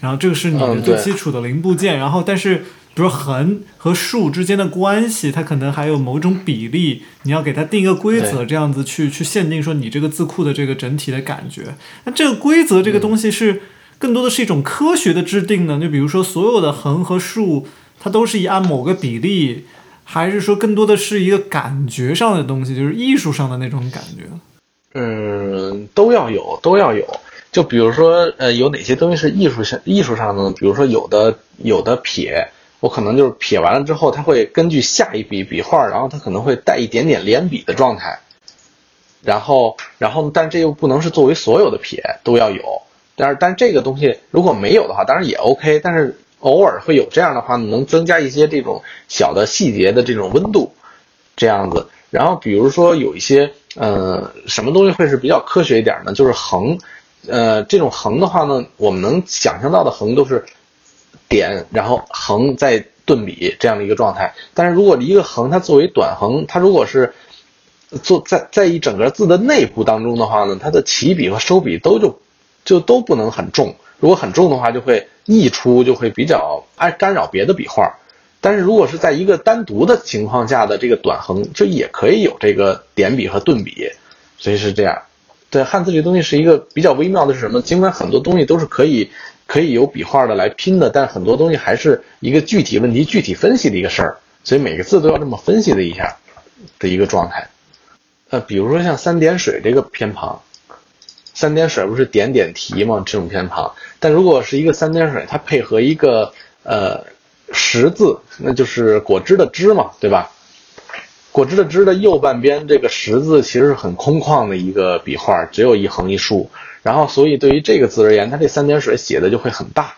S1: 然后这个是你的最基础的零部件。然后但是比如横和竖之间的关系，它可能还有某种比例，你要给它定一个规则，这样子去去限定说你这个字库的这个整体的感觉。那这个规则这个东西是。更多的是一种科学的制定呢，就比如说所有的横和竖，它都是以按某个比例，还是说更多的是一个感觉上的东西，就是艺术上的那种感觉？
S3: 嗯，都要有，都要有。就比如说，呃，有哪些东西是艺术上艺术上的呢？比如说有的有的撇，我可能就是撇完了之后，它会根据下一笔笔画，然后它可能会带一点点连笔的状态。然后，然后，但这又不能是作为所有的撇都要有。但是，但这个东西如果没有的话，当然也 OK。但是偶尔会有这样的话，能增加一些这种小的细节的这种温度，这样子。然后比如说有一些，呃，什么东西会是比较科学一点呢？就是横，呃，这种横的话呢，我们能想象到的横都是点，然后横再顿笔这样的一个状态。但是如果一个横它作为短横，它如果是做在在一整个字的内部当中的话呢，它的起笔和收笔都就。就都不能很重，如果很重的话，就会溢出，就会比较爱干扰别的笔画。但是如果是在一个单独的情况下的这个短横，就也可以有这个点笔和顿笔，所以是这样。对汉字这东西是一个比较微妙的是什么？尽管很多东西都是可以可以有笔画的来拼的，但很多东西还是一个具体问题具体分析的一个事儿。所以每个字都要这么分析的一下的一个状态。呃，比如说像三点水这个偏旁。三点水不是点点提吗？这种偏旁，但如果是一个三点水，它配合一个呃十字，那就是果汁的汁嘛，对吧？果汁的汁的右半边这个十字其实是很空旷的一个笔画，只有一横一竖，然后所以对于这个字而言，它这三点水写的就会很大。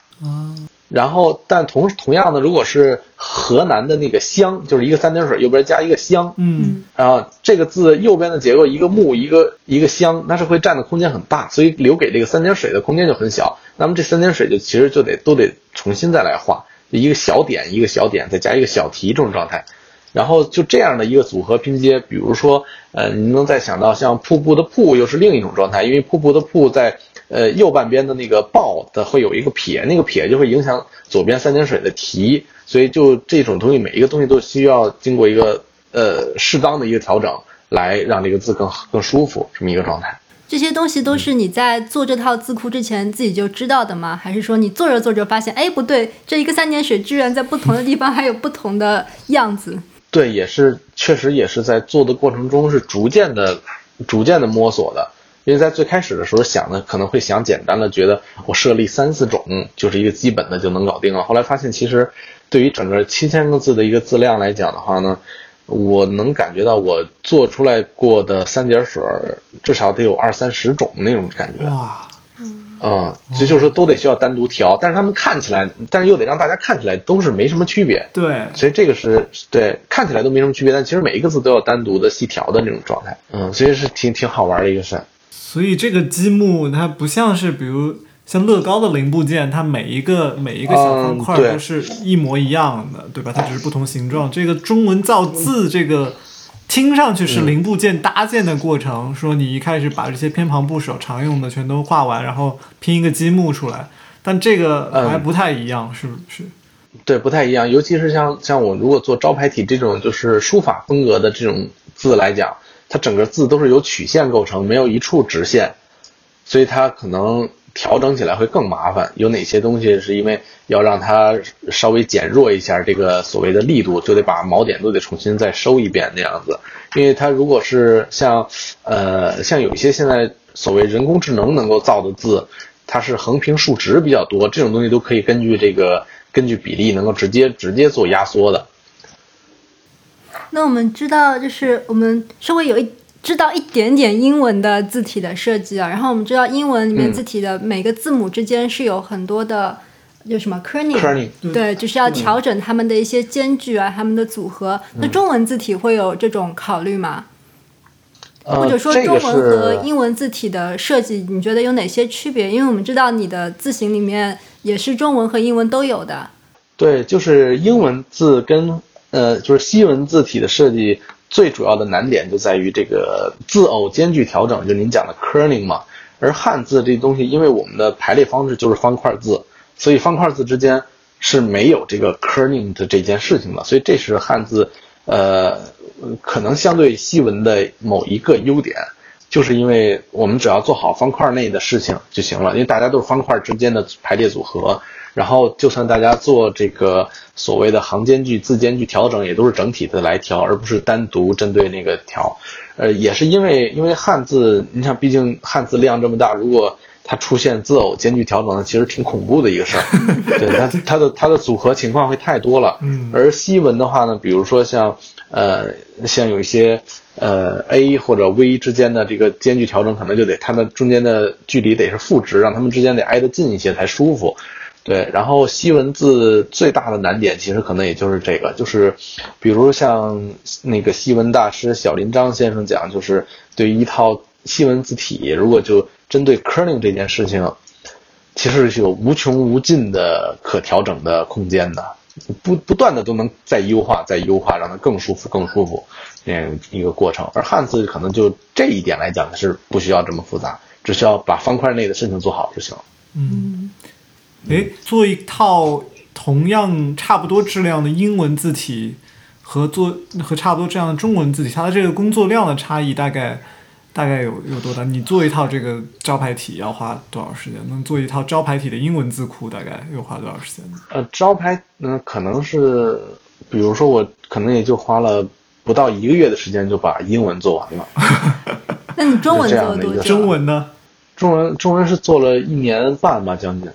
S3: 然后，但同同样的，如果是河南的那个乡，就是一个三点水，右边加一个乡，
S1: 嗯，
S3: 然后这个字右边的结构，一个木，一个一个乡，那是会占的空间很大，所以留给这个三点水的空间就很小。那么这三点水就其实就得都得重新再来画，一个小点一个小点再加一个小题这种状态。然后就这样的一个组合拼接，比如说，呃，你能再想到像瀑布的瀑又是另一种状态，因为瀑布的瀑在呃右半边的那个抱的会有一个撇，那个撇就会影响左边三点水的提，所以就这种东西每一个东西都需要经过一个呃适当的一个调整，来让这个字更更舒服这么一个状态。
S2: 这些东西都是你在做这套字库之前自己就知道的吗？还是说你做着做着发现，哎，不对，这一个三点水居然在不同的地方还有不同的样子？
S3: 对，也是，确实也是在做的过程中是逐渐的、逐渐的摸索的。因为在最开始的时候想的可能会想简单的，觉得我设立三四种就是一个基本的就能搞定了。后来发现其实对于整个七千个字的一个字量来讲的话呢，我能感觉到我做出来过的三点水至少得有二三十种那种感觉。
S1: 哇！
S3: 嗯，这就是说都得需要单独调，但是他们看起来，但是又得让大家看起来都是没什么区别。
S1: 对，
S3: 所以这个是对看起来都没什么区别，但其实每一个字都要单独的细调的那种状态。嗯，所以是挺挺好玩的一个事儿。
S1: 所以这个积木它不像是比如像乐高的零部件，它每一个每一个小方块都是一模一样的，对吧？它只是不同形状。这个中文造字这个。听上去是零部件搭建的过程，说你一开始把这些偏旁部首常用的全都画完，然后拼一个积木出来，但这个还不太一样，是不是？
S3: 对，不太一样，尤其是像像我如果做招牌体这种就是书法风格的这种字来讲，它整个字都是由曲线构成，没有一处直线，所以它可能。调整起来会更麻烦，有哪些东西是因为要让它稍微减弱一下这个所谓的力度，就得把锚点都得重新再收一遍那样子。因为它如果是像呃像有一些现在所谓人工智能能够造的字，它是横平竖直比较多，这种东西都可以根据这个根据比例能够直接直接做压缩的。
S2: 那我们知道，就是我们稍微有一。知道一点点英文的字体的设计啊，然后我们知道英文里面字体的每个字母之间是有很多的，就什么 kerning，对，就是要调整它们的一些间距啊，它们的组合。那中文字体会有这种考虑吗？或者说中文和英文字体的设计，你觉得有哪些区别？因为我们知道你的字形里面也是中文和英文都有的。
S3: 对，就是英文字跟呃，就是西文字体的设计。最主要的难点就在于这个字偶间距调整，就您讲的 kerning 嘛。而汉字这东西，因为我们的排列方式就是方块字，所以方块字之间是没有这个 kerning 的这件事情的。所以这是汉字，呃，可能相对西文的某一个优点，就是因为我们只要做好方块内的事情就行了，因为大家都是方块之间的排列组合。然后，就算大家做这个所谓的行间距、字间距调整，也都是整体的来调，而不是单独针对那个调。呃，也是因为，因为汉字，你想，毕竟汉字量这么大，如果它出现字偶间距调整，其实挺恐怖的一个事儿。对它，它的它的组合情况会太多了。
S1: 嗯。
S3: 而西文的话呢，比如说像呃，像有一些呃 A 或者 V 之间的这个间距调整，可能就得它的中间的距离得是负值，让它们之间得挨得近一些才舒服。对，然后西文字最大的难点其实可能也就是这个，就是，比如像那个西文大师小林章先生讲，就是对于一套西文字体，如果就针对 kerning 这件事情，其实是有无穷无尽的可调整的空间的，不不断的都能再优化、再优化，让它更舒服、更舒服这样一个过程。而汉字可能就这一点来讲是不需要这么复杂，只需要把方块内的事情做好就行了。
S1: 嗯。哎，做一套同样差不多质量的英文字体，和做和差不多这样的中文字体，它的这个工作量的差异大概大概有有多大？你做一套这个招牌体要花多少时间？能做一套招牌体的英文字库大概又花多少时间呢？
S3: 呃，招牌嗯，可能是，比如说我可能也就花了不到一个月的时间就把英文做完了。
S2: 那你中文做了多久？
S1: 中文呢？
S3: 中文中文是做了一年半吧，将近。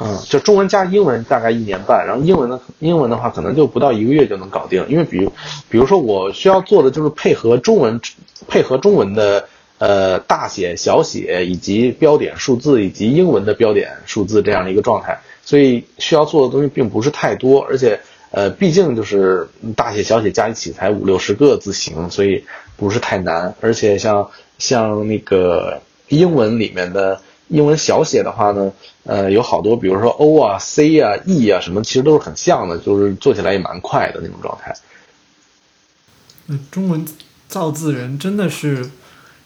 S3: 嗯，就中文加英文大概一年半，然后英文的英文的话可能就不到一个月就能搞定，因为比如，比如说我需要做的就是配合中文，配合中文的呃大写、小写以及标点数字以及英文的标点数字这样的一个状态，所以需要做的东西并不是太多，而且呃毕竟就是大写小写加一起才五六十个字形，所以不是太难，而且像像那个英文里面的。英文小写的话呢，呃，有好多，比如说 O 啊、C 啊、E 啊什么，其实都是很像的，就是做起来也蛮快的那种状态。
S1: 那中文造字人真的是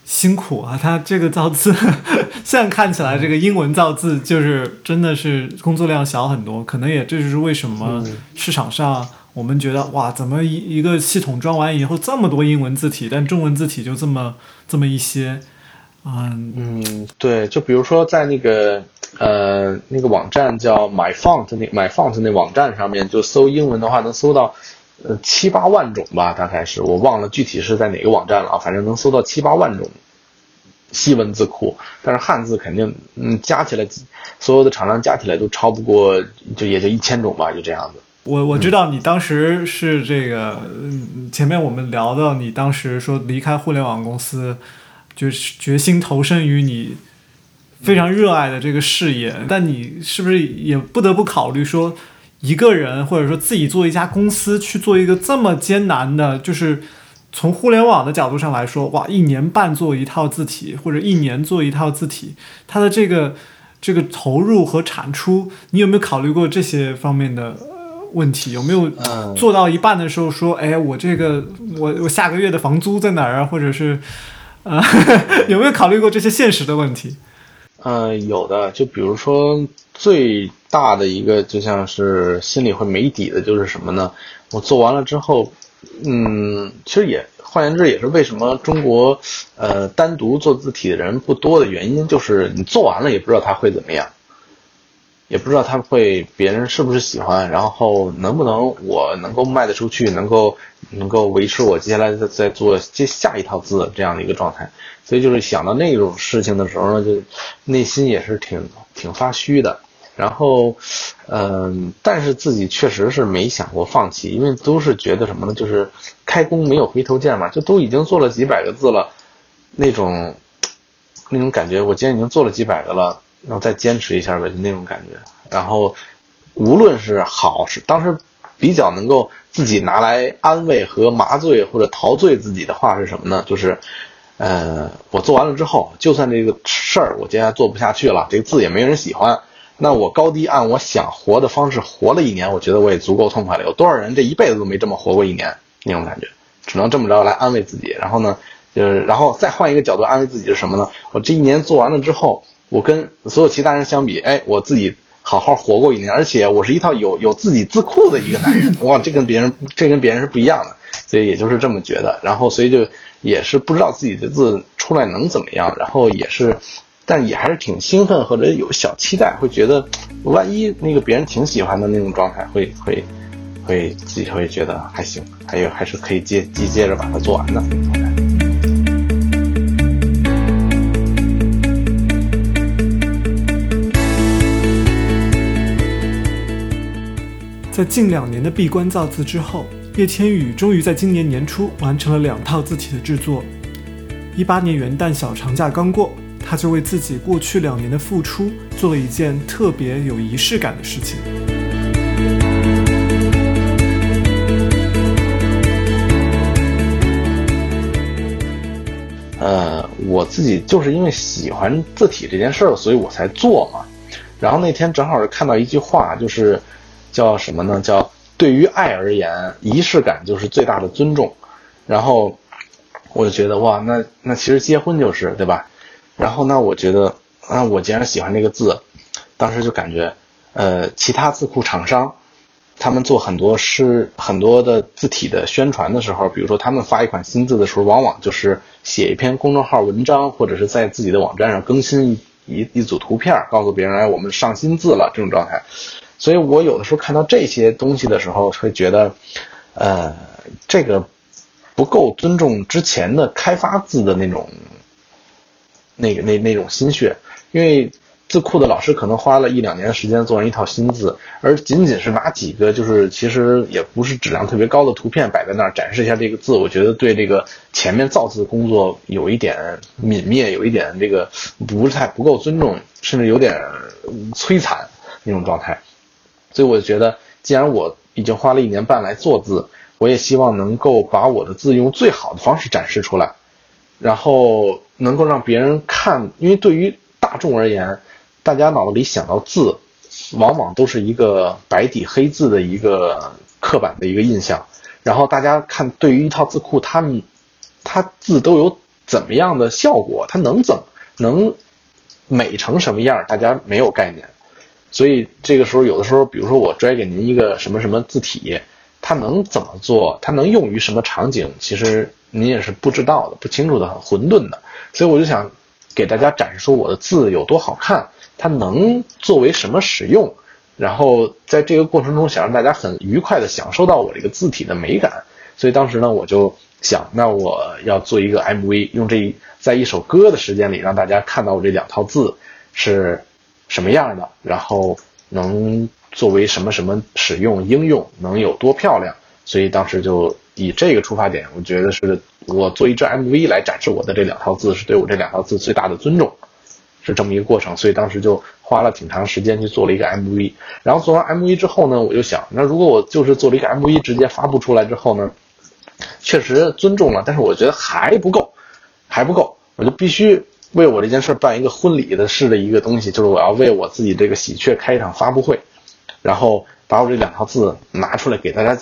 S1: 辛苦啊！他这个造字，现在看起来这个英文造字就是真的是工作量小很多，可能也这就是为什么市场上我们觉得哇，怎么一一个系统装完以后这么多英文字体，但中文字体就这么这么一些。嗯
S3: 嗯，对，就比如说在那个呃那个网站叫 MyFont 那 MyFont 那网站上面，就搜英文的话，能搜到呃七八万种吧，大概是我忘了具体是在哪个网站了啊，反正能搜到七八万种西文字库，但是汉字肯定嗯加起来所有的厂商加起来都超不过，就也就一千种吧，就这样子。
S1: 我我知道你当时是这个，嗯，前面我们聊到你当时说离开互联网公司。就是决心投身于你非常热爱的这个事业，但你是不是也不得不考虑说，一个人或者说自己做一家公司去做一个这么艰难的，就是从互联网的角度上来说，哇，一年半做一套字体，或者一年做一套字体，它的这个这个投入和产出，你有没有考虑过这些方面的问题？有没有做到一半的时候说，哎，我这个我我下个月的房租在哪儿啊？或者是？啊，有没有考虑过这些现实的问题？
S3: 呃，有的，就比如说最大的一个，就像是心里会没底的，就是什么呢？我做完了之后，嗯，其实也换言之，也是为什么中国呃单独做字体的人不多的原因，就是你做完了也不知道它会怎么样。也不知道他会别人是不是喜欢，然后能不能我能够卖得出去，能够能够维持我接下来再再做接下一套字这样的一个状态。所以就是想到那种事情的时候呢，就内心也是挺挺发虚的。然后，嗯，但是自己确实是没想过放弃，因为都是觉得什么呢？就是开弓没有回头箭嘛，就都已经做了几百个字了，那种那种感觉，我今天已经做了几百个了。然后再坚持一下呗，就那种感觉。然后，无论是好是当时比较能够自己拿来安慰和麻醉或者陶醉自己的话是什么呢？就是，呃，我做完了之后，就算这个事儿我接下来做不下去了，这个字也没人喜欢，那我高低按我想活的方式活了一年，我觉得我也足够痛快了。有多少人这一辈子都没这么活过一年？那种感觉，只能这么着来安慰自己。然后呢，就是然后再换一个角度安慰自己是什么呢？我这一年做完了之后。我跟所有其他人相比，哎，我自己好好活过一年，而且我是一套有有自己字库的一个男人，哇，这跟别人这跟别人是不一样的，所以也就是这么觉得，然后所以就也是不知道自己的字出来能怎么样，然后也是，但也还是挺兴奋或者有小期待，会觉得万一那个别人挺喜欢的那种状态，会会会自己会觉得还行，还有还是可以接接接着把它做完的那种状态。
S1: 在近两年的闭关造字之后，叶天宇终于在今年年初完成了两套字体的制作。一八年元旦小长假刚过，他就为自己过去两年的付出做了一件特别有仪式感的事情。
S3: 呃，我自己就是因为喜欢字体这件事儿，所以我才做嘛。然后那天正好是看到一句话，就是。叫什么呢？叫对于爱而言，仪式感就是最大的尊重。然后我就觉得哇，那那其实结婚就是对吧？然后那我觉得啊，我既然喜欢这个字，当时就感觉，呃，其他字库厂商他们做很多诗、很多的字体的宣传的时候，比如说他们发一款新字的时候，往往就是写一篇公众号文章，或者是在自己的网站上更新一一一组图片，告诉别人哎，我们上新字了这种状态。所以我有的时候看到这些东西的时候，会觉得，呃，这个不够尊重之前的开发字的那种，那个那那种心血。因为字库的老师可能花了一两年时间做成一套新字，而仅仅是拿几个就是其实也不是质量特别高的图片摆在那儿展示一下这个字，我觉得对这个前面造字工作有一点泯灭，有一点这个不太不够尊重，甚至有点摧残那种状态。所以我觉得，既然我已经花了一年半来做字，我也希望能够把我的字用最好的方式展示出来，然后能够让别人看。因为对于大众而言，大家脑子里想到字，往往都是一个白底黑字的一个刻板的一个印象。然后大家看，对于一套字库，他们它字都有怎么样的效果，它能怎能美成什么样，大家没有概念。所以这个时候，有的时候，比如说我拽给您一个什么什么字体，它能怎么做，它能用于什么场景，其实您也是不知道的、不清楚的、很混沌的。所以我就想给大家展示出我的字有多好看，它能作为什么使用，然后在这个过程中想让大家很愉快的享受到我这个字体的美感。所以当时呢，我就想，那我要做一个 MV，用这一在一首歌的时间里，让大家看到我这两套字是。什么样的，然后能作为什么什么使用应用，能有多漂亮？所以当时就以这个出发点，我觉得是我做一支 MV 来展示我的这两套字，是对我这两套字最大的尊重，是这么一个过程。所以当时就花了挺长时间去做了一个 MV。然后做完 MV 之后呢，我就想，那如果我就是做了一个 MV 直接发布出来之后呢，确实尊重了，但是我觉得还不够，还不够，我就必须。为我这件事办一个婚礼的事的一个东西，就是我要为我自己这个喜鹊开一场发布会，然后把我这两套字拿出来给大家，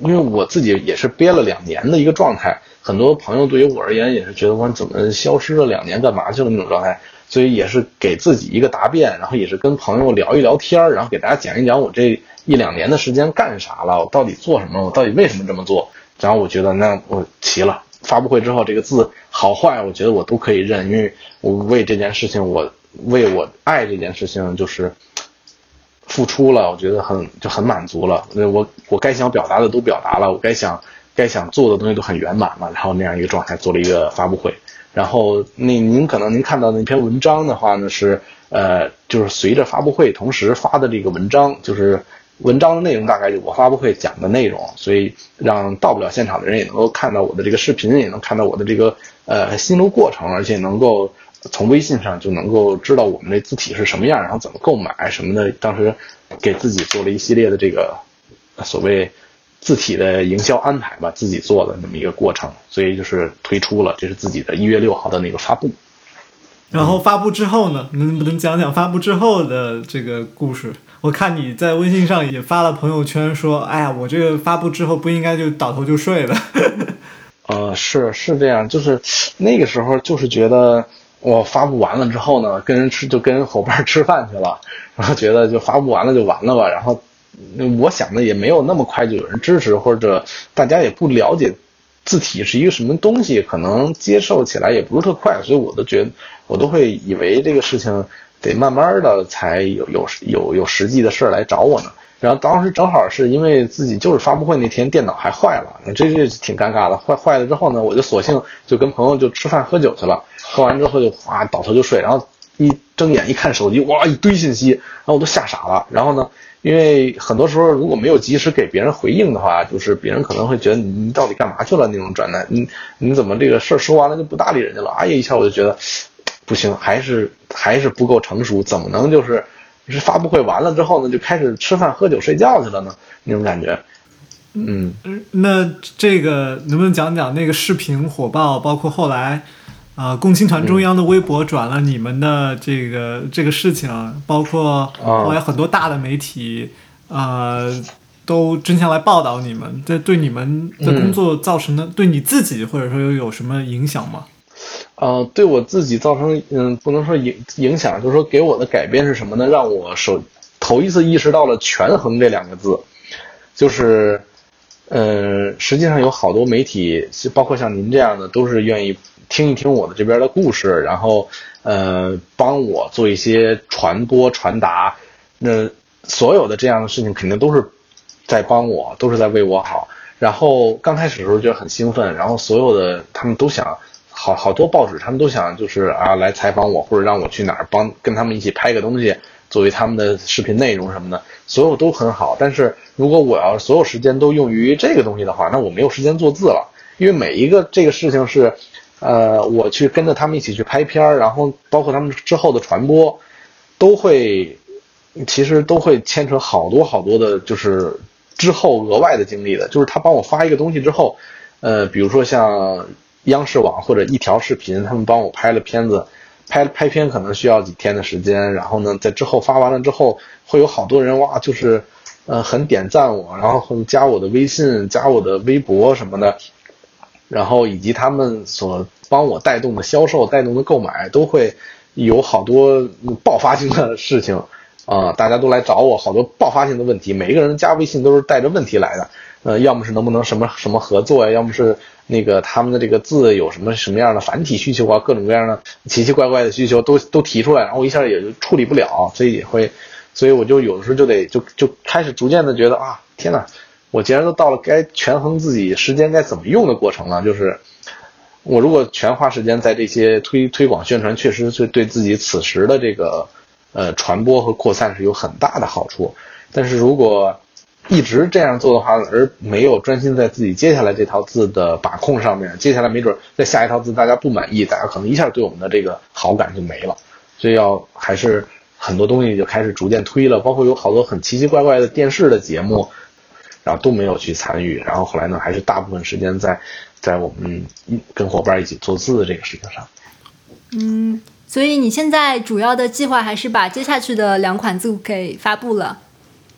S3: 因为我自己也是憋了两年的一个状态，很多朋友对于我而言也是觉得我怎么消失了两年干嘛去了那种状态，所以也是给自己一个答辩，然后也是跟朋友聊一聊天然后给大家讲一讲我这一两年的时间干啥了，我到底做什么，我到底为什么这么做，然后我觉得那我齐了。发布会之后，这个字好坏，我觉得我都可以认，因为我为这件事情，我为我爱这件事情，就是付出了，我觉得很就很满足了。我我该想表达的都表达了，我该想该想做的东西都很圆满了，然后那样一个状态做了一个发布会。然后那您可能您看到那篇文章的话呢，是呃，就是随着发布会同时发的这个文章，就是。文章的内容大概就我发布会讲的内容，所以让到不了现场的人也能够看到我的这个视频，也能看到我的这个呃心路过程，而且能够从微信上就能够知道我们这字体是什么样，然后怎么购买什么的。当时给自己做了一系列的这个所谓字体的营销安排吧，自己做的那么一个过程，所以就是推出了，这是自己的一月六号的那个发布。
S1: 然后发布之后呢，能不能讲讲发布之后的这个故事？我看你在微信上也发了朋友圈，说：“哎呀，我这个发布之后不应该就倒头就睡了。”
S3: 呃，是是这样，就是那个时候就是觉得我发布完了之后呢，跟人吃就跟伙伴吃饭去了，然后觉得就发布完了就完了吧。然后我想的也没有那么快就有人支持，或者大家也不了解。字体是一个什么东西？可能接受起来也不是特快，所以我都觉得，我都会以为这个事情得慢慢的才有有有有实际的事来找我呢。然后当时正好是因为自己就是发布会那天电脑还坏了，这这挺尴尬的。坏坏了之后呢，我就索性就跟朋友就吃饭喝酒去了。喝完之后就哗倒头就睡，然后一睁眼一看手机，哇一堆信息，然后我都吓傻了。然后呢？因为很多时候如果没有及时给别人回应的话，就是别人可能会觉得你你到底干嘛去了那种状态，你你怎么这个事儿说完了就不搭理人家了？哎呀，一下我就觉得不行，还是还是不够成熟，怎么能就是是发布会完了之后呢，就开始吃饭喝酒睡觉去了呢？那种感觉，嗯，
S1: 那这个能不能讲讲那个视频火爆，包括后来？啊，共青团中央的微博转了你们的这个这个事情，包括后来很多大的媒体，呃，都争相来报道你们，这对你们的工作造成的，对你自己或者说有什么影响吗？
S3: 呃，对我自己造成，嗯，不能说影影响，就是说给我的改变是什么呢？让我首头一次意识到了权衡这两个字，就是，呃，实际上有好多媒体，包括像您这样的，都是愿意。听一听我的这边的故事，然后呃帮我做一些传播传达，那所有的这样的事情肯定都是在帮我，都是在为我好。然后刚开始的时候觉得很兴奋，然后所有的他们都想好好多报纸，他们都想就是啊来采访我，或者让我去哪儿帮跟他们一起拍个东西作为他们的视频内容什么的，所有都很好。但是如果我要所有时间都用于这个东西的话，那我没有时间做字了，因为每一个这个事情是。呃，我去跟着他们一起去拍片儿，然后包括他们之后的传播，都会，其实都会牵扯好多好多的，就是之后额外的精力的。就是他帮我发一个东西之后，呃，比如说像央视网或者一条视频，他们帮我拍了片子，拍拍片可能需要几天的时间，然后呢，在之后发完了之后，会有好多人哇，就是呃很点赞我，然后会加我的微信、加我的微博什么的，然后以及他们所帮我带动的销售、带动的购买，都会有好多爆发性的事情啊、大家都来找我，好多爆发性的问题，每一个人加微信都是带着问题来的，呃，要么是能不能什么什么合作呀，要么是那个他们的这个字有什么什么样的繁体需求啊，各种各样的奇奇怪怪的需求都都提出来，然后一下也就处理不了，所以也会，所以我就有的时候就得就就开始逐渐的觉得啊，天呐，我既然都到了该权衡自己时间该怎么用的过程了，就是我如果全花时间在这些推推广宣传，确实是对自己此时的这个呃传播和扩散是有很大的好处。但是如果一直这样做的话，而没有专心在自己接下来这套字的把控上面，接下来没准在下一套字大家不满意，大家可能一下对我们的这个好感就没了。所以要还是很多东西就开始逐渐推了，包括有好多很奇奇怪怪的电视的节目，然后都没有去参与。然后后来呢，还是大部分时间在在我们跟伙伴一起做字的这个事情上。
S2: 嗯，所以你现在主要的计划还是把接下去的两款字给发布了。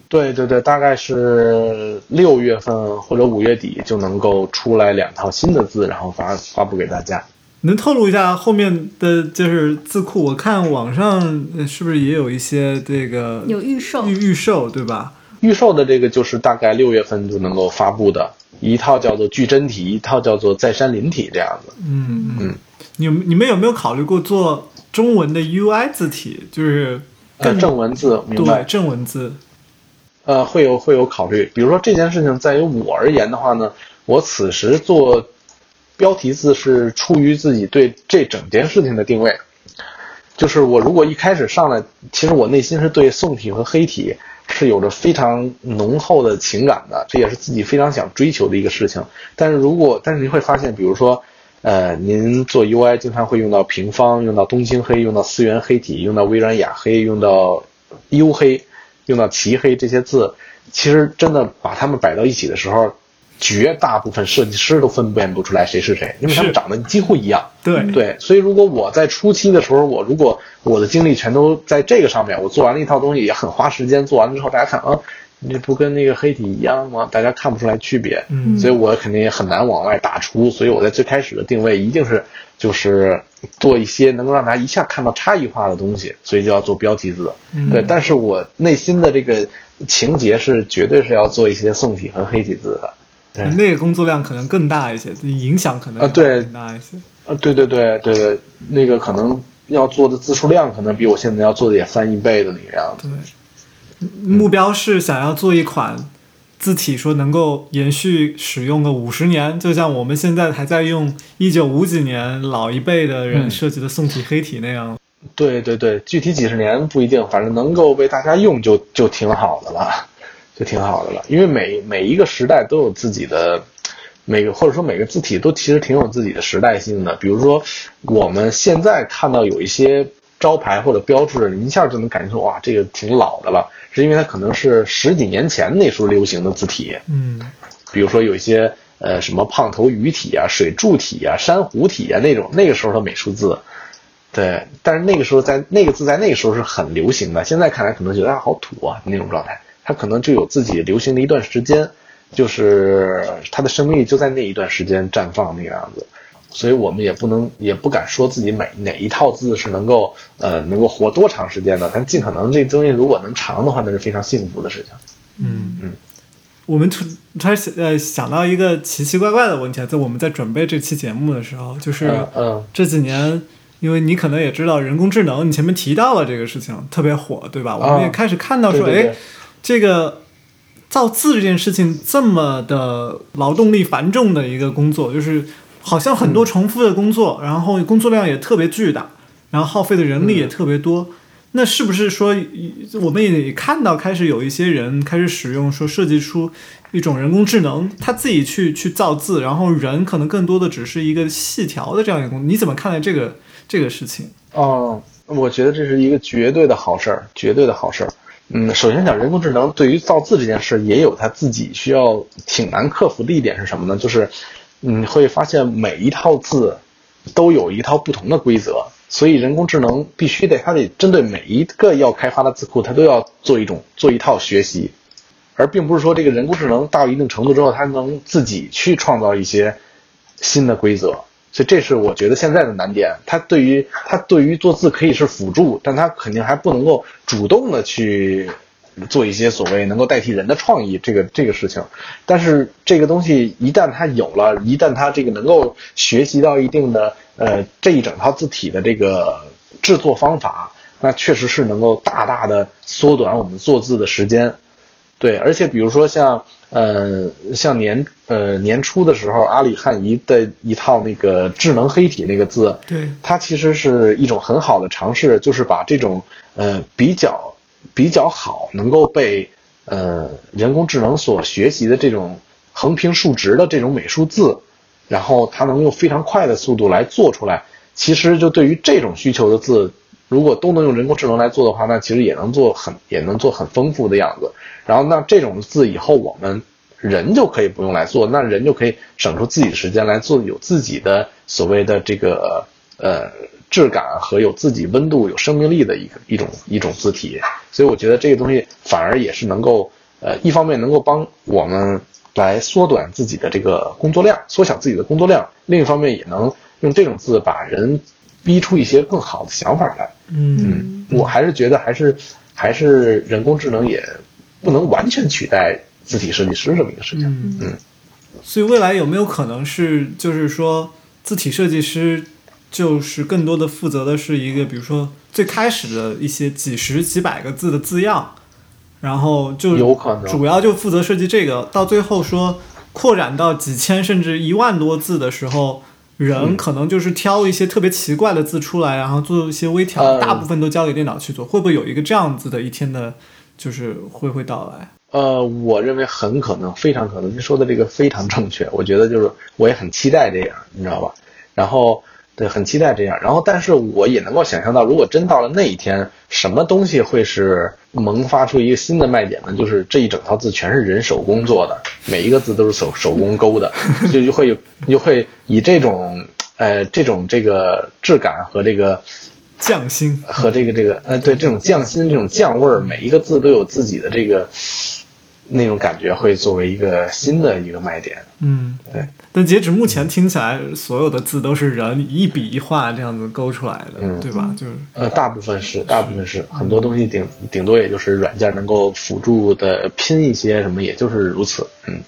S3: 对对对，大概是六月份或者五月底就能够出来两套新的字，然后发发布给大家。
S1: 能透露一下后面的就是字库？我看网上呃是不是也有一些这个
S2: 有预售
S1: 预预售对吧？
S3: 预售的这个就是大概六月份就能够发布的一套叫做矩真体，一套叫做再山林体这样子。
S1: 嗯
S3: 嗯，
S1: 你你们有没有考虑过做中文的 UI 字体？就是
S3: 呃，正文字，明白
S1: 对？正文字。
S3: 呃，会有会有考虑。比如说这件事情，在于我而言的话呢，我此时做标题字是出于自己对这整件事情的定位，就是我如果一开始上来，其实我内心是对宋体和黑体是有着非常浓厚的情感的，这也是自己非常想追求的一个事情。但是如果但是你会发现，比如说。呃，您做 UI 经常会用到平方，用到东京黑，用到思源黑体，用到微软雅黑，用到 U 黑，用到齐黑这些字，其实真的把它们摆到一起的时候，绝大部分设计师都分辨不出来谁是谁，因为他们长得几乎一样。
S1: 对
S3: 对，所以如果我在初期的时候，我如果我的精力全都在这个上面，我做完了一套东西也很花时间，做完了之后大家看啊，你不跟那个黑体一样吗？大家看不出来区别，
S1: 嗯
S3: 所以我肯定也很难往外打出，所以我在最开始的定位一定是就是做一些能够让大家一下看到差异化的东西，所以就要做标题字。
S1: 嗯
S3: 对，但是我内心的这个情节是绝对是要做一些宋体和黑体字的。对
S1: 那个工作量可能更大一些，影响可能
S3: 啊对
S1: 更大一些。
S3: 啊，对对对对对，那个可能要做的字数量可能比我现在要做的也翻一倍的那个样子。
S1: 对目标是想要做一款字体，说能够延续使用个五十年，就像我们现在还在用一九五几年老一辈的人
S3: 嗯
S1: 设计的宋体黑体那样。
S3: 对对对，具体几十年不一定，反正能够被大家用就就挺好的了，就挺好的了。因为每每一个时代都有自己的，每个或者说每个字体都其实挺有自己的时代性的。比如说我们现在看到有一些招牌或者标志，你一下就能感觉出哇，这个挺老的了，是因为它可能是十几年前那时候流行的字体。
S1: 嗯。
S3: 比如说有一些呃什么胖头鱼体啊、水柱体啊、珊瑚体啊那种那个时候的美术字，对，但是那个时候在那个字在那个时候是很流行的，现在看来可能觉得啊好土啊那种状态，它可能就有自己流行的一段时间，就是它的生命力就在那一段时间绽放那个样子。所以我们也不能也不敢说自己每哪一套字是能够呃能够活多长时间的，但尽可能这东西如果能长的话，那是非常幸福的事情。
S1: 嗯
S3: 嗯，
S1: 我们突突然呃想到一个奇奇怪怪的问题啊，在我们在准备这期节目的时候，就是
S3: 嗯嗯
S1: 这几年。因为你可能也知道人工智能，你前面提到了这个事情特别火，对吧？我们也开始看到说，哎，这个造字这件事情这么的劳动力繁重的一个工作，就是好像很多重复的工作，然后工作量也特别巨大，然后耗费的人力也特别多。那是不是说，我们也看到开始有一些人开始使用，说设计出一种人工智能，他自己去去造字，然后人可能更多的只是一个细条的这样一个工。你怎么看待这个这个事情？
S3: 哦，我觉得这是一个绝对的好事儿，绝对的好事儿。嗯，首先讲人工智能对于造字这件事，也有它自己需要挺难克服的一点是什么呢？就是你会发现每一套字都有一套不同的规则，所以人工智能必须得它得针对每一个要开发的字库，它都要做一种做一套学习，而并不是说这个人工智能到一定程度之后，它能自己去创造一些新的规则。所以这是我觉得现在的难点。它对于它对于做字可以是辅助，但它肯定还不能够主动的去做一些所谓能够代替人的创意这个这个事情。但是这个东西一旦它有了，一旦它这个能够学习到一定的呃这一整套字体的这个制作方法，那确实是能够大大的缩短我们做字的时间。对，而且比如说像呃像年呃年初的时候，阿里汉仪的一套那个智能黑体那个字，
S1: 对，
S3: 它其实是一种很好的尝试，就是把这种呃比较比较好能够被呃人工智能所学习的这种横平竖直的这种美术字，然后它能用非常快的速度来做出来。其实就对于这种需求的字，如果都能用人工智能来做的话，那其实也能做很也能做很丰富的样子。然后那这种字以后我们人就可以不用来做，那人就可以省出自己的时间来做有自己的所谓的这个呃质感和有自己温度、有生命力的一个一种一种字体。所以我觉得这个东西反而也是能够呃一方面能够帮我们来缩短自己的这个工作量，缩小自己的工作量；另一方面也能用这种字把人逼出一些更好的想法来。
S1: 嗯
S3: 我还是觉得还是还是人工智能也不能完全取代字体设计师这么一个事情。
S1: 嗯
S3: 嗯
S1: 所以未来有没有可能是，就是说字体设计师就是更多的负责的是一个，比如说最开始的一些几十几百个字的字样，然后就
S3: 有可能
S1: 主要就负责设计这个，到最后说扩展到几千甚至一万多字的时候。人
S3: 嗯
S1: 可能就是挑一些特别奇怪的字出来，然后做一些微调，
S3: 嗯
S1: 大部分都交给电脑去做。会不会有一个这样子的一天的，就是会会到来？
S3: 呃，我认为很可能，非常可能。您说的这个非常正确，我觉得就是我也很期待这样，你知道吧？然后对，很期待这样。然后，但是我也能够想象到，如果真到了那一天，什么东西会是萌发出一个新的卖点呢？就是这一整套字全是人手工做的，每一个字都是手手工勾的，就就会有就会以这种呃这种这个质感和这个
S1: 匠心，
S3: 和这个这个呃对这种匠心这种匠味儿，每一个字都有自己的这个那种感觉，会作为一个新的一个卖点。
S1: 嗯，
S3: 对。
S1: 但截止目前听起来，所有的字都是人一笔一画这样子勾出来的，
S3: 嗯
S1: 对吧？就是
S3: 呃，大部分是，大部分是，很多东西顶顶多也就是软件能够辅助的拼一些什么，也就是如此。嗯。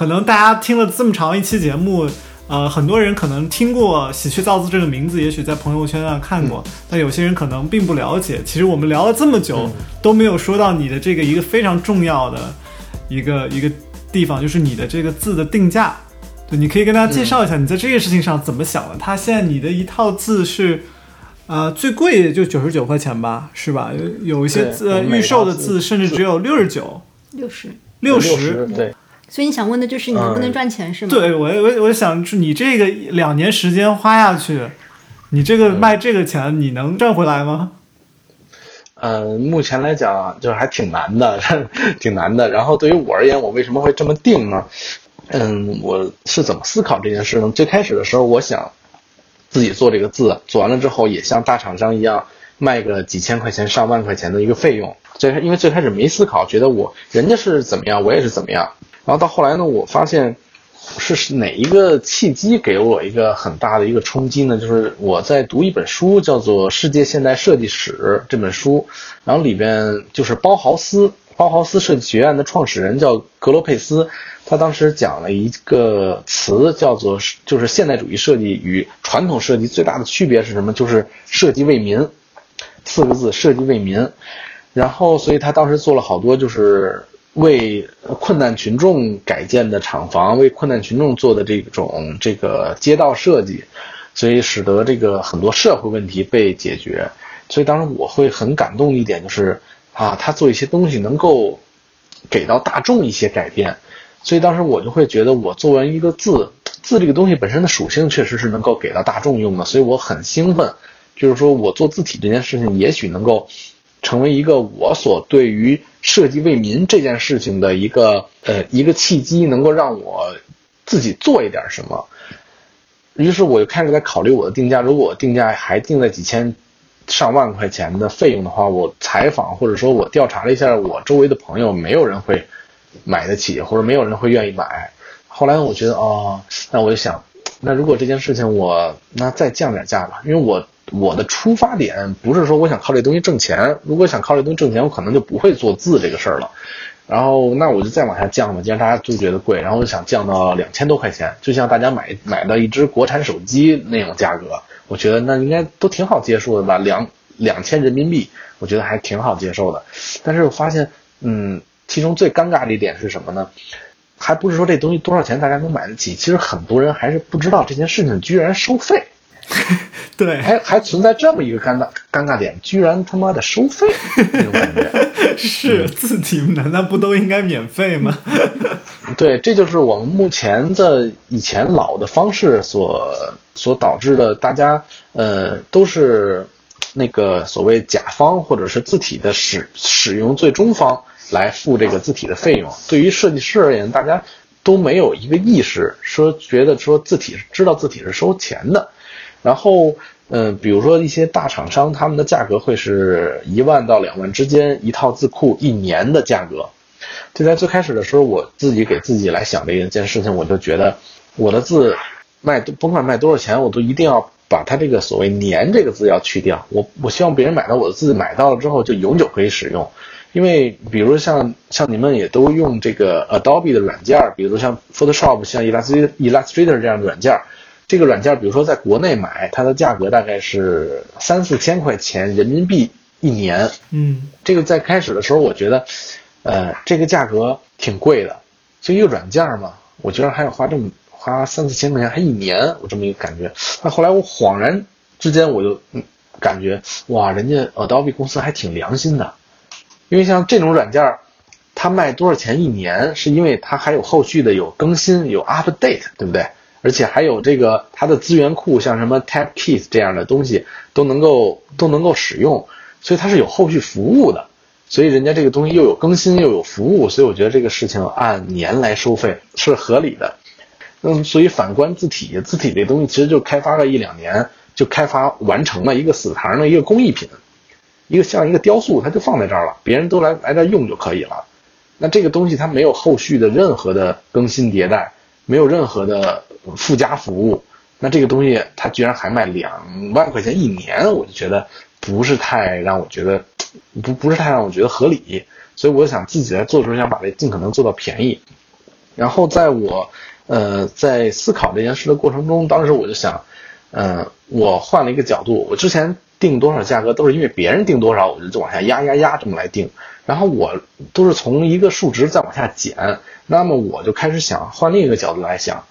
S1: 可能大家听了这么长一期节目，呃，很多人可能听过“喜鹊造字”这个名字，也许在朋友圈上看过，但有些人可能并不了解。其实我们聊了这么久，
S3: 嗯
S1: 都没有说到你的这个一个非常重要的一个一个地方，就是你的这个字的定价。对，你可以跟大家介绍一下你在这个事情上怎么想的。它现在你的一套字是。呃，最贵也就九十九块钱吧，是吧？有有一些字呃预售的
S3: 字
S1: 字甚至只有六十九、
S2: 六十。
S1: 六
S3: 十
S1: 十，
S3: 对，
S2: 所以你想问的就是你能不能
S3: 嗯
S2: 赚钱是吗？
S1: 对我我我想是你这个两年时间花下去，你这个卖这个钱，你能赚回来吗？
S3: 呃，目前来讲就是还挺难的，挺难的。然后对于我而言，我为什么会这么定呢？嗯，我是怎么思考这件事呢？最开始的时候，我想自己做这个字，做完了之后也像大厂商一样卖个几千块钱、上万块钱的一个费用。最开因为最开始没思考，觉得我人家是怎么样，我也是怎么样。然后到后来呢，我发现是哪一个契机给我一个很大的一个冲击呢？就是我在读一本书，叫做《世界现代设计史》这本书，然后里边就是包豪斯，包豪斯设计学院的创始人叫格罗佩斯，他当时讲了一个词，叫做就是现代主义设计与传统设计最大的区别是什么？就是设计为民，四个字，设计为民。然后，所以他当时做了好多就是。为困难群众改建的厂房，为困难群众做的这种这个街道设计，所以使得这个很多社会问题被解决。所以当时我会很感动一点就是啊，他做一些东西能够给到大众一些改变。所以当时我就会觉得，我做完一个字，字这个东西本身的属性确实是能够给到大众用的，所以我很兴奋。就是说我做字体这件事情，也许能够成为一个我所对于设计为民这件事情的一个呃一个契机，能够让我自己做一点什么。于是我就开始在考虑我的定价，如果定价还定在几千、上万块钱的费用的话，我采访或者说我调查了一下我周围的朋友，没有人会买得起，或者没有人会愿意买。后来我觉得哦，那我就想，那如果这件事情我那再降点价吧，因为我我的出发点不是说我想靠这东西挣钱，如果想靠这东西挣钱，我可能就不会做字这个事儿了。然后那我就再往下降嘛，既然大家都觉得贵，然后我就想降到两千多块钱，就像大家买买到一只国产手机那种价格，我觉得那应该都挺好接受的吧，两两千人民币，我觉得还挺好接受的。但是我发现，嗯，其中最尴尬的一点是什么呢？还不是说这东西多少钱大家能买得起，其实很多人还是不知道这件事情居然收费。
S1: 对，
S3: 还还存在这么一个尴尬尴尬点，居然他妈的收费，那种感觉。
S1: 是字体难道不都应该免费吗？
S3: 对，这就是我们目前的以前老的方式所所导致的，大家呃都是那个所谓甲方或者是字体的使使用最终方来付这个字体的费用。对于设计师而言，大家都没有一个意识，说觉得说字体知道字体是收钱的。然后，嗯，比如说一些大厂商，他们的价格会是一万到两万之间一套字库一年的价格。就在最开始的时候，我自己给自己来想这一件事情，我就觉得我的字卖甭管卖多少钱，我都一定要把它这个所谓“年”这个字要去掉。我我希望别人买到我的字，买到了之后就永久可以使用。因为比如像像你们也都用这个 Adobe 的软件，比如像 Photoshop、像 Illustrator 这样的软件。这个软件，比如说在国内买，它的价格大概是三四千块钱人民币一年。
S1: 嗯，
S3: 这个在开始的时候，我觉得，呃，这个价格挺贵的。就一个软件嘛，我居然还要花这么花三四千块钱，还一年，我这么一个感觉。那后来我恍然之间，我就感觉，哇，人家 Adobe 公司还挺良心的。因为像这种软件，它卖多少钱一年，是因为它还有后续的有更新，有 update，对不对？而且还有这个它的资源库，像什么 Tapkit 这样的东西都能够都能够使用，所以它是有后续服务的。所以人家这个东西又有更新又有服务，所以我觉得这个事情按年来收费是合理的。嗯，所以反观字体，字体这东西其实就开发了一两年就开发完成了一个死堂的一个工艺品，一个像一个雕塑，它就放在这儿了，别人都来来这用就可以了。那这个东西它没有后续的任何的更新迭代，没有任何的。附加服务，那这个东西它居然还卖两万块钱一年，我就觉得不是太让我觉得不不是太让我觉得合理，所以我想自己在做的时候想把这尽可能做到便宜。然后在我呃在思考这件事的过程中，当时我就想，嗯，我换了一个角度，我之前定多少价格都是因为别人定多少，我就就往下压压压这么来定，然后我都是从一个数值再往下减，那么我就开始想换另一个角度来想。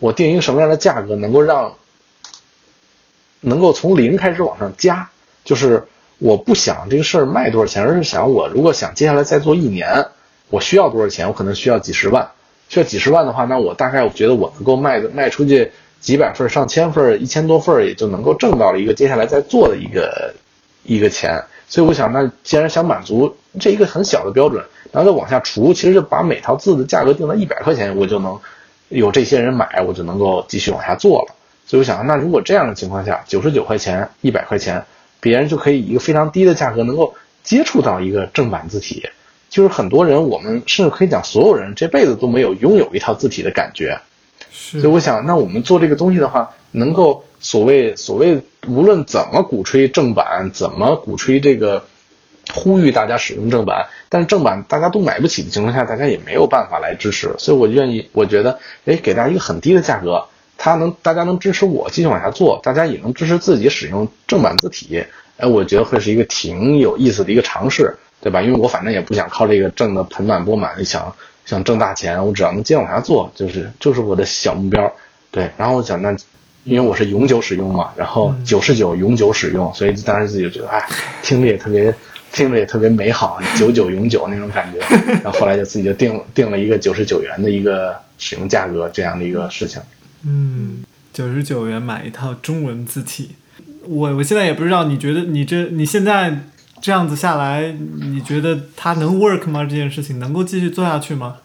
S3: 我定一个什么样的价格能够让能够从零开始往上加？就是我不想这个事儿卖多少钱，而是想我如果想接下来再做一年，我需要多少钱？我可能需要几十万。需要几十万的话，那我大概我觉得我能够卖卖出去几百份、上千份、一千多份，也就能够挣到了一个接下来再做的一个一个钱。所以我想，那既然想满足这一个很小的标准，然后再往下除，其实就把每套字的价格定在一百块钱，我就能。有这些人买，我就能够继续往下做了。所以我想，那如果这样的情况下，九十九块钱、一百块钱，别人就可以以一个非常低的价格能够接触到一个正版字体。就是很多人，我们甚至可以讲，所有人这辈子都没有拥有一套字体的感觉。
S1: 所
S3: 以我想，那我们做这个东西的话，能够所谓所谓，无论怎么鼓吹正版，怎么鼓吹这个。呼吁大家使用正版，但是正版大家都买不起的情况下，大家也没有办法来支持。所以我愿意，我觉得，哎，给大家一个很低的价格，它能大家能支持我继续往下做，大家也能支持自己使用正版字体。哎，我觉得会是一个挺有意思的一个尝试，对吧？因为我反正也不想靠这个挣的盆满钵满，想想挣大钱，我只要能接着往下做，就是就是我的小目标。对，然后我想那，因为我是永久使用嘛，然后九十九永久使用，所以当时自己就觉得，哎，听着也特别。听着也特别美好，九九永久那种感觉。然后后来就自己就定定了一个九十九元的一个使用价格，这样的一个事情。
S1: 嗯，九十九元买一套中文字体，我我现在也不知道，你觉得你这你现在这样子下来，你觉得它能 work 吗？这件事情能够继续做下去吗？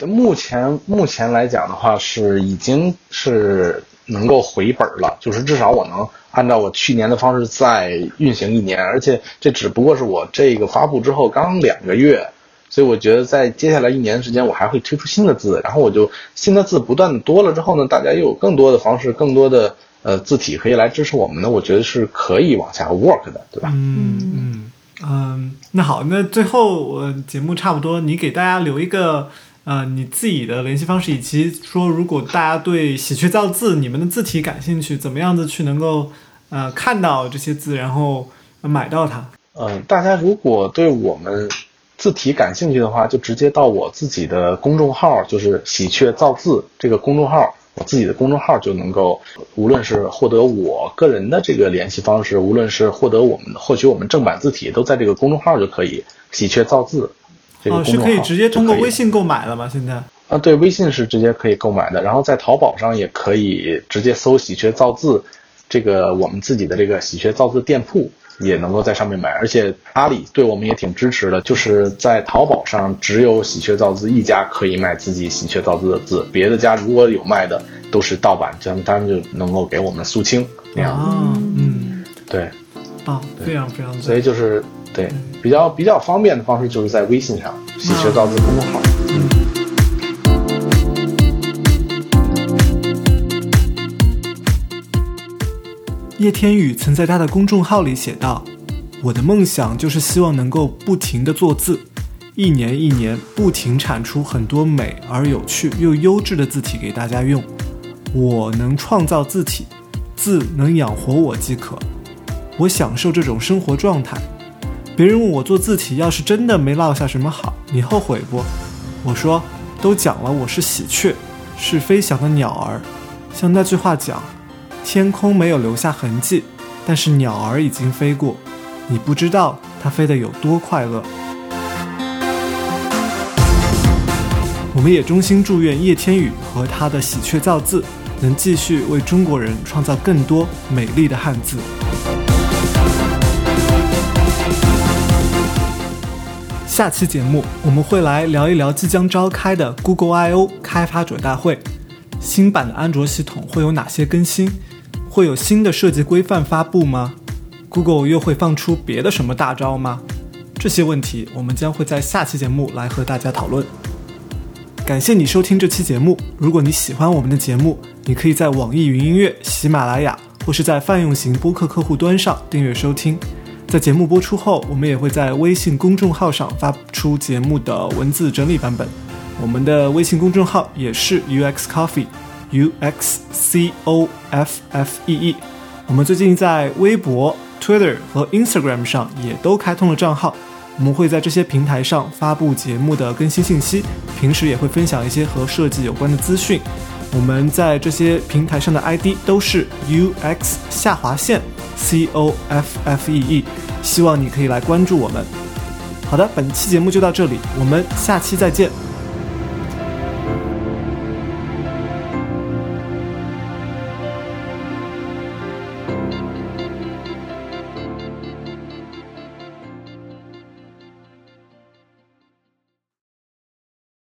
S3: 目前目前来讲的话，是已经是能够回本了，就是至少我能按照我去年的方式再运行一年，而且这只不过是我这个发布之后刚两个月，所以我觉得在接下来一年时间，我还会推出新的字，然后我就新的字不断的多了之后呢，大家又有更多的方式，更多的呃字体可以来支持我们呢，我觉得是可以往下 work 的，对吧？
S1: 嗯嗯嗯，那好，那最后我节目差不多，你给大家留一个。呃，你自己的联系方式，以及说，如果大家对喜鹊造字你们的字体感兴趣，怎么样子去能够呃看到这些字，然后买到它？
S3: 嗯，大家如果对我们字体感兴趣的话，就直接到我自己的公众号，就是喜鹊造字这个公众号，我自己的公众号就能够，无论是获得我个人的这个联系方式，无论是获得我们获取我们正版字体，都在这个公众号就可以。喜鹊造字。
S1: 哦，是可以直接通过微信购买的吗？现在
S3: 啊，对，微信是直接可以购买的，然后在淘宝上也可以直接搜“喜鹊造字”，这个我们自己的这个“喜鹊造字”店铺也能够在上面买，而且阿里对我们也挺支持的，就是在淘宝上只有“喜鹊造字”一家可以卖自己“喜鹊造字”的字，别的家如果有卖的都是盗版，这样他们就能够给我们肃清那样。
S1: 啊，嗯，
S3: 对，
S1: 啊，非常非常，
S3: 所以就是对。比较比较方便的方式就是在微信上“喜鹊造字”公众号。
S1: 叶天宇曾在他的公众号里写道：“我的梦想就是希望能够不停的做字，一年一年不停产出很多美而有趣又优质的字体给大家用。我能创造字体，字能养活我即可。我享受这种生活状态。”别人问我做字体，要是真的没落下什么好，你后悔不？我说，都讲了，我是喜鹊，是飞翔的鸟儿。像那句话讲，天空没有留下痕迹，但是鸟儿已经飞过。你不知道它飞得有多快乐。我们也衷心祝愿叶天宇和他的喜鹊造字，能继续为中国人创造更多美丽的汉字。下期节目我们会来聊一聊即将召开的 Google I/O 开发者大会，新版的安卓系统会有哪些更新？会有新的设计规范发布吗？Google 又会放出别的什么大招吗？这些问题我们将会在下期节目来和大家讨论。感谢你收听这期节目，如果你喜欢我们的节目，你可以在网易云音乐、喜马拉雅或是在泛用型播客客户端上订阅收听。在节目播出后，我们也会在微信公众号上发出节目的文字整理版本。我们的微信公众号也是 UX Coffee，U X C O F F E E。我们最近在微博、Twitter 和 Instagram 上也都开通了账号，我们会在这些平台上发布节目的更新信息，平时也会分享一些和设计有关的资讯。我们在这些平台上的 ID 都是 UX 下划线。C O F F E E，希望你可以来关注我们。好的，本期节目就到这里，我们下期再见。